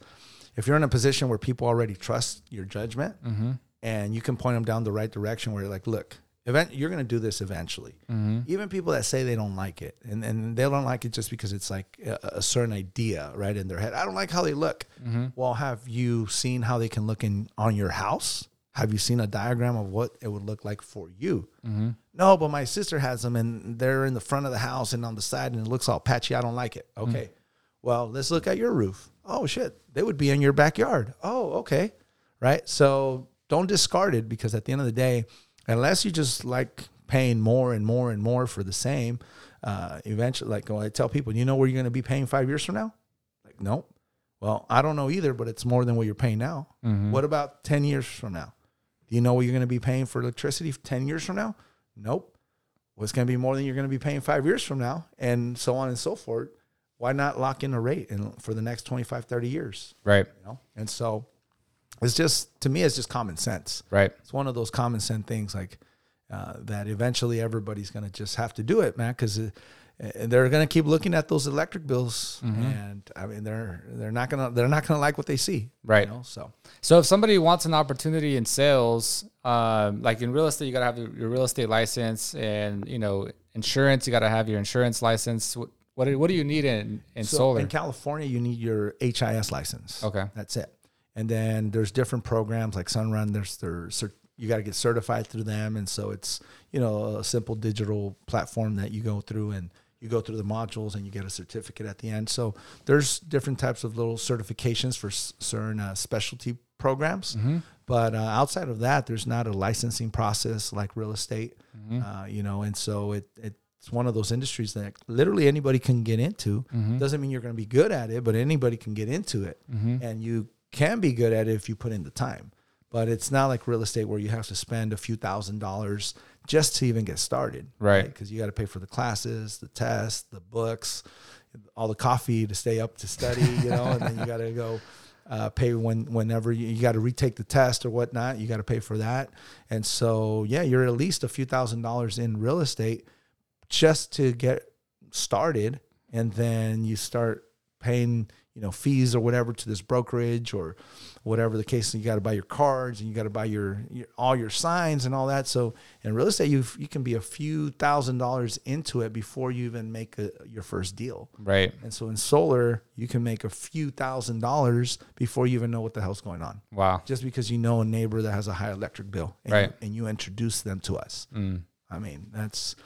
if you're in a position where people already trust your judgment, mm-hmm. and you can point them down the right direction, where you're like, look, event, you're going to do this eventually. Mm-hmm. Even people that say they don't like it, and and they don't like it just because it's like a, a certain idea right in their head. I don't like how they look. Mm-hmm. Well, have you seen how they can look in on your house? Have you seen a diagram of what it would look like for you? Mm-hmm. No, but my sister has them and they're in the front of the house and on the side and it looks all patchy. I don't like it. Okay. Well, let's look at your roof. Oh, shit. They would be in your backyard. Oh, okay. Right. So don't discard it because at the end of the day, unless you just like paying more and more and more for the same, uh, eventually, like when I tell people, you know where you're going to be paying five years from now? Like, nope. Well, I don't know either, but it's more than what you're paying now. What about 10 years from now? Do you know what you're going to be paying for electricity 10 years from now? Nope. Well, it's going to be more than you're going to be paying five years from now, and so on and so forth. Why not lock in a rate and for the next 25, 30 years? Right. You know? And so it's just, to me, it's just common sense. Right. It's one of those common sense things like uh, that eventually everybody's going to just have to do it, man, because and they're going to keep looking at those electric bills, and I mean they're they're not gonna they're not gonna like what they see, Right. You know? So So if somebody wants an opportunity in sales, um, like in real estate, you gotta have your, real estate license, and you know insurance, you gotta have your insurance license. What what do, what do you need in in So solar? in California, you need your HIS license. Okay. that's it. And then there's different programs like Sunrun. There's their you got to get certified through them, and so it's you know a simple digital platform that you go through and you go through the modules and you get a certificate at the end. So there's different types of little certifications for certain uh, specialty programs. But uh, outside of that, there's not a licensing process like real estate, uh, you know, and so it, it's one of those industries that literally anybody can get into. Doesn't mean you're going to be good at it, but anybody can get into it, and you can be good at it if you put in the time. But it's not like real estate where you have to spend a few thousand dollars just to even get started, Right. Because you got to pay for the classes, the tests, the books, all the coffee to stay up to study, you know, and then you got to go uh, pay when whenever you, you got to retake the test or whatnot. You got to pay for that, and so yeah, you're at least a few thousand dollars in real estate just to get started, and then you start paying you know fees or whatever to this brokerage or whatever the case. and You got to buy your cards and you got to buy your, your all your signs and all that. So in real estate, you you can be a few thousand dollars into it before you even make a, your first deal. right. And so in solar, you can make a few thousand dollars before you even know what the hell's going on. Wow. Just because you know a neighbor that has a high electric bill, and, Right. you, and you introduce them to us. Mm. I mean, that's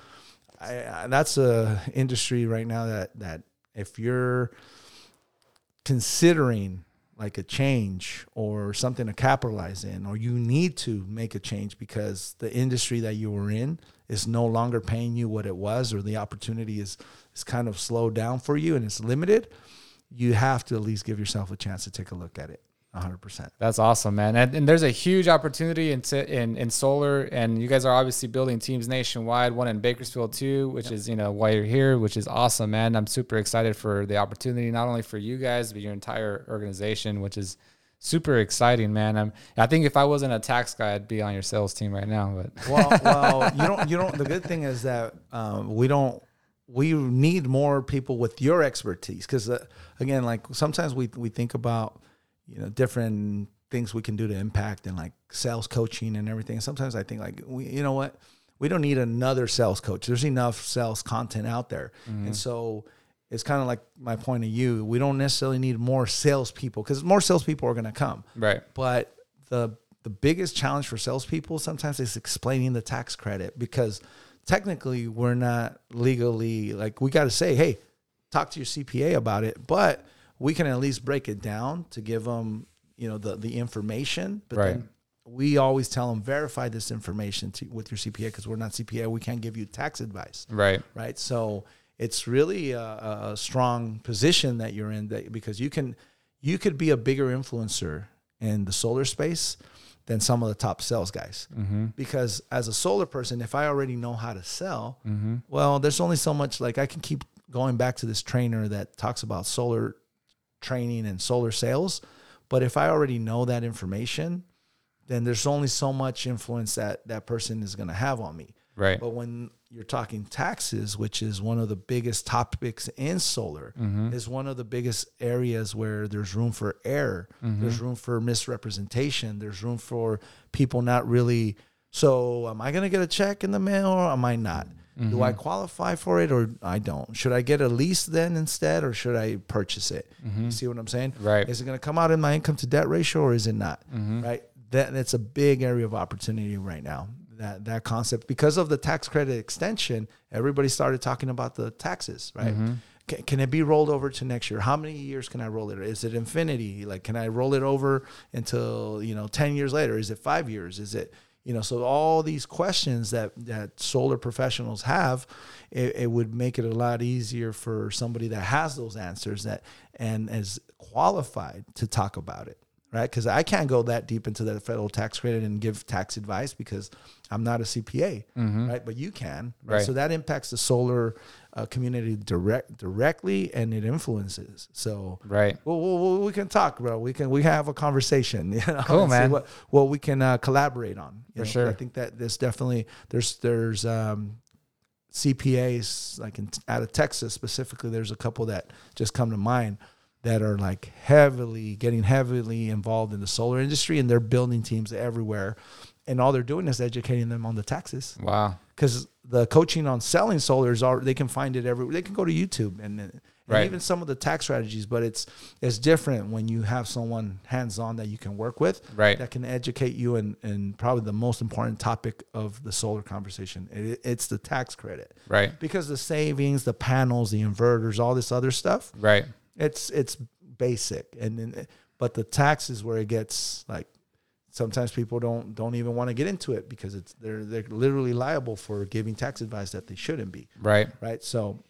I, I, that's a industry right now that that if you're considering like a change or something to capitalize in, or you need to make a change because the industry that you were in is no longer paying you what it was, or the opportunity is is kind of slowed down for you and it's limited, you have to at least give yourself a chance to take a look at it. 100%. That's awesome, man. And, and there's a huge opportunity in, in in solar, and you guys are obviously building teams nationwide. One in Bakersfield too, which is you know why you're here, which is awesome, man. I'm super excited for the opportunity, not only for you guys but your entire organization, which is super exciting, man. I'm, I think if I wasn't a tax guy, I'd be on your sales team right now. But well, well, you don't. You don't. The good thing is that um, we don't. We need more people with your expertise because, uh, again, like sometimes we we think about you know different things we can do to impact and like sales coaching and everything. Sometimes I think like we, you know what, we don't need another sales coach. There's enough sales content out there, and mm-hmm. so it's kind of like my point of view. We don't necessarily need more salespeople because more salespeople are going to come. right, But the the biggest challenge for salespeople sometimes is explaining the tax credit because technically we're not legally like we got to say, hey, talk to your CPA about it, but we can at least break it down to give them you know the the information. But Right. then we always tell them verify this information to, with your CPA because we're not CPA. We can't give you tax advice right, right? So it's really a, a strong position that you're in that because you can you could be a bigger influencer in the solar space than some of the top sales guys. Mm-hmm. Because as a solar person, if I already know how to sell, mm-hmm. well, there's only so much like I can keep going back to this trainer that talks about solar training and solar sales. But if I already know that information, then there's only so much influence that that person is going to have on me. right, But when you're talking taxes, which is one of the biggest topics in solar, mm-hmm. is one of the biggest areas where there's room for error, mm-hmm. there's room for misrepresentation, there's room for people not really. So, am I going to get a check in the mail or am I not? Do I mm-hmm. qualify for it or I don't? Should I get a lease then instead or should I purchase it? You mm-hmm. see what I'm saying? Right. Is it going to come out in my income to debt ratio or is it not? Mm-hmm. Right. That that's a big area of opportunity right now. That that concept because of the tax credit extension, everybody started talking about the taxes. Right. Can, can it be rolled over to next year? How many years can I roll it? Is it infinity? Like, can I roll it over until you know ten years later? Is it five years? Is it you know? So all these questions that that solar professionals have, it, it would make it a lot easier for somebody that has those answers that and is qualified to talk about it right? Because I can't go that deep into the federal tax credit and give tax advice because I'm not a CPA, mm-hmm. right? But you can, right? Right. So that impacts the solar uh, community direct directly, and it influences. So right. well, well, we can talk, bro. We can we have a conversation. You know, Cool, man. What, what we can uh, collaborate on. You For know, sure. I think that there's definitely there's there's um, CPAs, like in, out of Texas specifically, there's a couple that just come to mind that are like heavily getting heavily involved in the solar industry, and they're building teams everywhere, and all they're doing is educating them on the taxes Wow. because the coaching on selling solars are they can find it everywhere. They can go to YouTube and, and Right. even some of the tax strategies, but it's it's different when you have someone hands on that you can work with, Right. That can educate you in, in probably the most important topic of the solar conversation. It, it's the tax credit, Right. Because the savings, the panels, the inverters, all this other stuff, Right. it's it's basic, and then but the tax is where it gets like sometimes people don't don't even want to get into it because it's they're they're literally liable for giving tax advice that they shouldn't be, Right. right? So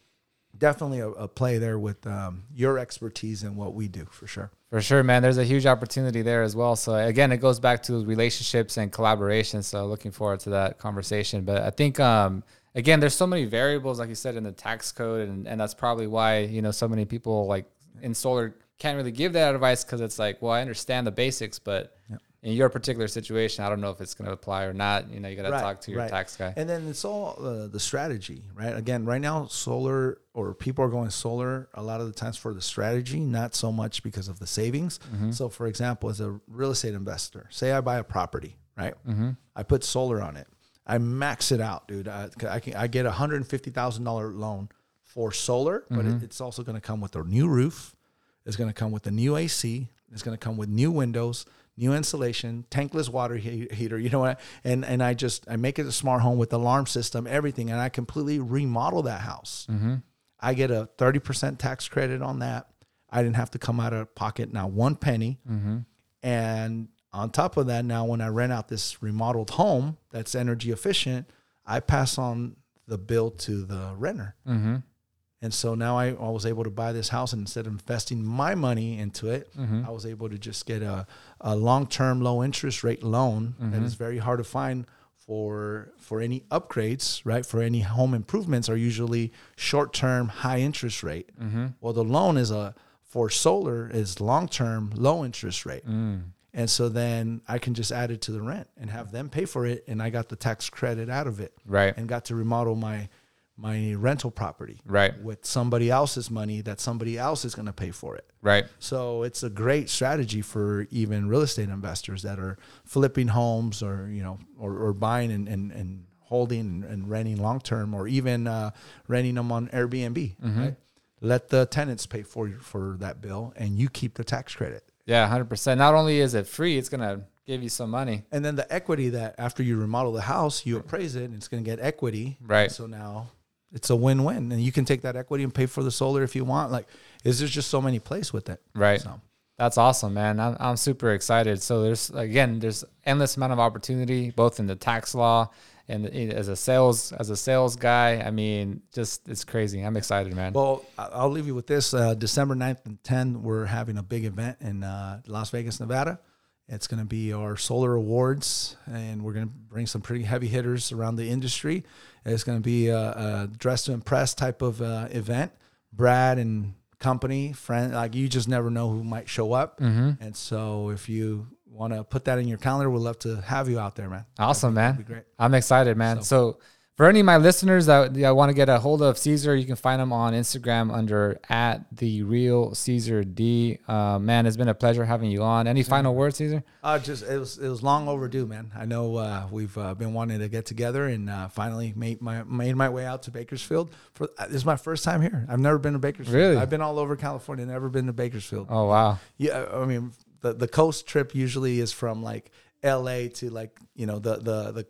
definitely a, a play there with um, your expertise and what we do for sure. For sure, man. There's a huge opportunity there as well. So again, it goes back to relationships and collaboration. So looking forward to that conversation. But I think um, again, there's so many variables, like you said, in the tax code, and, and that's probably why you know so many people like in solar can't really give that advice because it's like, well, I understand the basics, but in your particular situation, I don't know if it's going to apply or not. You know, you got to talk to your right. tax guy. And then it's all uh, the strategy, right? Again, right now, solar or people are going solar a lot of the times for the strategy, not so much because of the savings. Mm-hmm. So, for example, as a real estate investor, say I buy a property, right? Mm-hmm. I put solar on it. I max it out, dude. I, I can I get a hundred and fifty thousand dollar loan for solar, but Mm-hmm. it, it's also going to come with a new roof. It's going to come with a new AC. It's going to come with new windows, new insulation, tankless water he- heater. You know what? And and I just I make it a smart home with alarm system, everything, and I completely remodel that house. I get a thirty percent tax credit on that. I didn't have to come out of pocket now one penny. And on top of that, now when I rent out this remodeled home that's energy efficient, I pass on the bill to the renter. Mm-hmm. And so now I, I was able to buy this house, and instead of investing my money into it, Mm-hmm. I was able to just get a, a long term, low interest rate loan Mm-hmm. that is very hard to find for for any upgrades, right? For any home improvements are usually short term, high interest rate. Mm-hmm. Well, the loan is a for solar is long term, low interest rate. Mm. And so then I can just add it to the rent and have them pay for it, and I got the tax credit out of it Right. and got to remodel my my rental property Right. with somebody else's money that somebody else is going to pay for it. Right. So it's a great strategy for even real estate investors that are flipping homes or you know or, or buying and, and, and holding and, renting long term or even uh, renting them on Airbnb. Right? Let the tenants pay for for that bill and you keep the tax credit. Yeah, hundred percent. Not only is it free, it's gonna give you some money. And then the equity that after you remodel the house, you appraise it and it's going to get equity. Right. So now it's a win-win and you can take that equity and pay for the solar if you want. Like, is there's just so many plays with it. Right. So That's awesome, man. I'm, I'm super excited. So there's again, there's endless amount of opportunity, both in the tax law and as a sales as a sales guy. I mean, just it's crazy. I'm excited, man. Well, I'll leave you with this. Uh, December 9th and 10th, we're having a big event in uh, Las Vegas, Nevada. It's going to be our solar awards, and we're going to bring some pretty heavy hitters around the industry. It's going to be a, a dress to impress type of uh, event. Brad and company, friend, like you just never know who might show up. Mm-hmm. And so if you want to put that in your calendar, we'd love to have you out there, man. awesome, man. be great. I'm excited, man. So, for any of my listeners that, that want to get a hold of Cesar, you can find him on Instagram under at the real Cesar D. Uh, man, it's been a pleasure having you on. Any final words, Cesar? Uh, just it was it was long overdue, man. I know uh, we've uh, been wanting to get together, and uh, finally made my made my way out to Bakersfield. For uh, this is my first time here. I've never been to Bakersfield. Really? I've been all over California, never been to Bakersfield. Oh wow, Yeah, I mean the the coast trip usually is from like L.A. to like you know the the the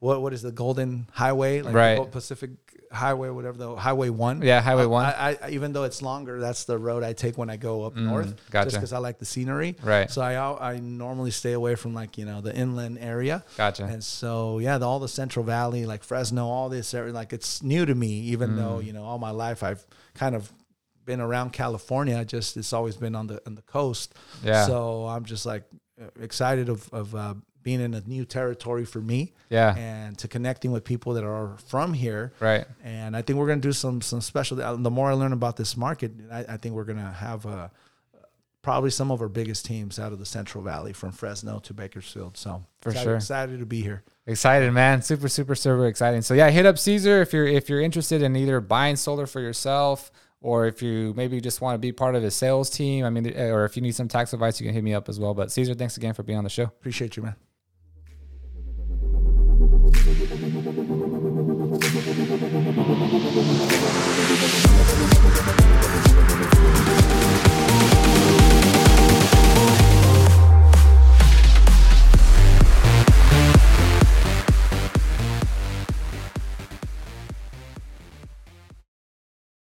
what what is the Golden Highway, like the Right. Gold Pacific Highway, whatever the Highway One. Yeah, Highway I- One. I, I even though it's longer, that's the road I take when I go up north, Mm, gotcha. just because I like the scenery. Right. So I I normally stay away from like you know the inland area. Gotcha. And so yeah, the, all the Central Valley, like Fresno, all this area, like it's new to me, even though Mm. you know all my life I've kind of been around California. Just it's always been on the on the coast. Yeah. So I'm just like excited of of uh, being in a new territory for me. Yeah. And to connecting with people that are from here. right. And I think we're going to do some some special. uh, The more I learn about this market, I, I think we're going to have a probably some of our biggest teams out of the Central Valley, from Fresno to Bakersfield. So For excited, sure. excited to be here. Excited, man. Super, super, super exciting. So yeah, hit up Cesar if you're if you're interested in either buying solar for yourself or if you maybe just want to be part of his sales team. I mean, or if you need some tax advice, you can hit me up as well. But Cesar, thanks again for being on the show. Appreciate you, man.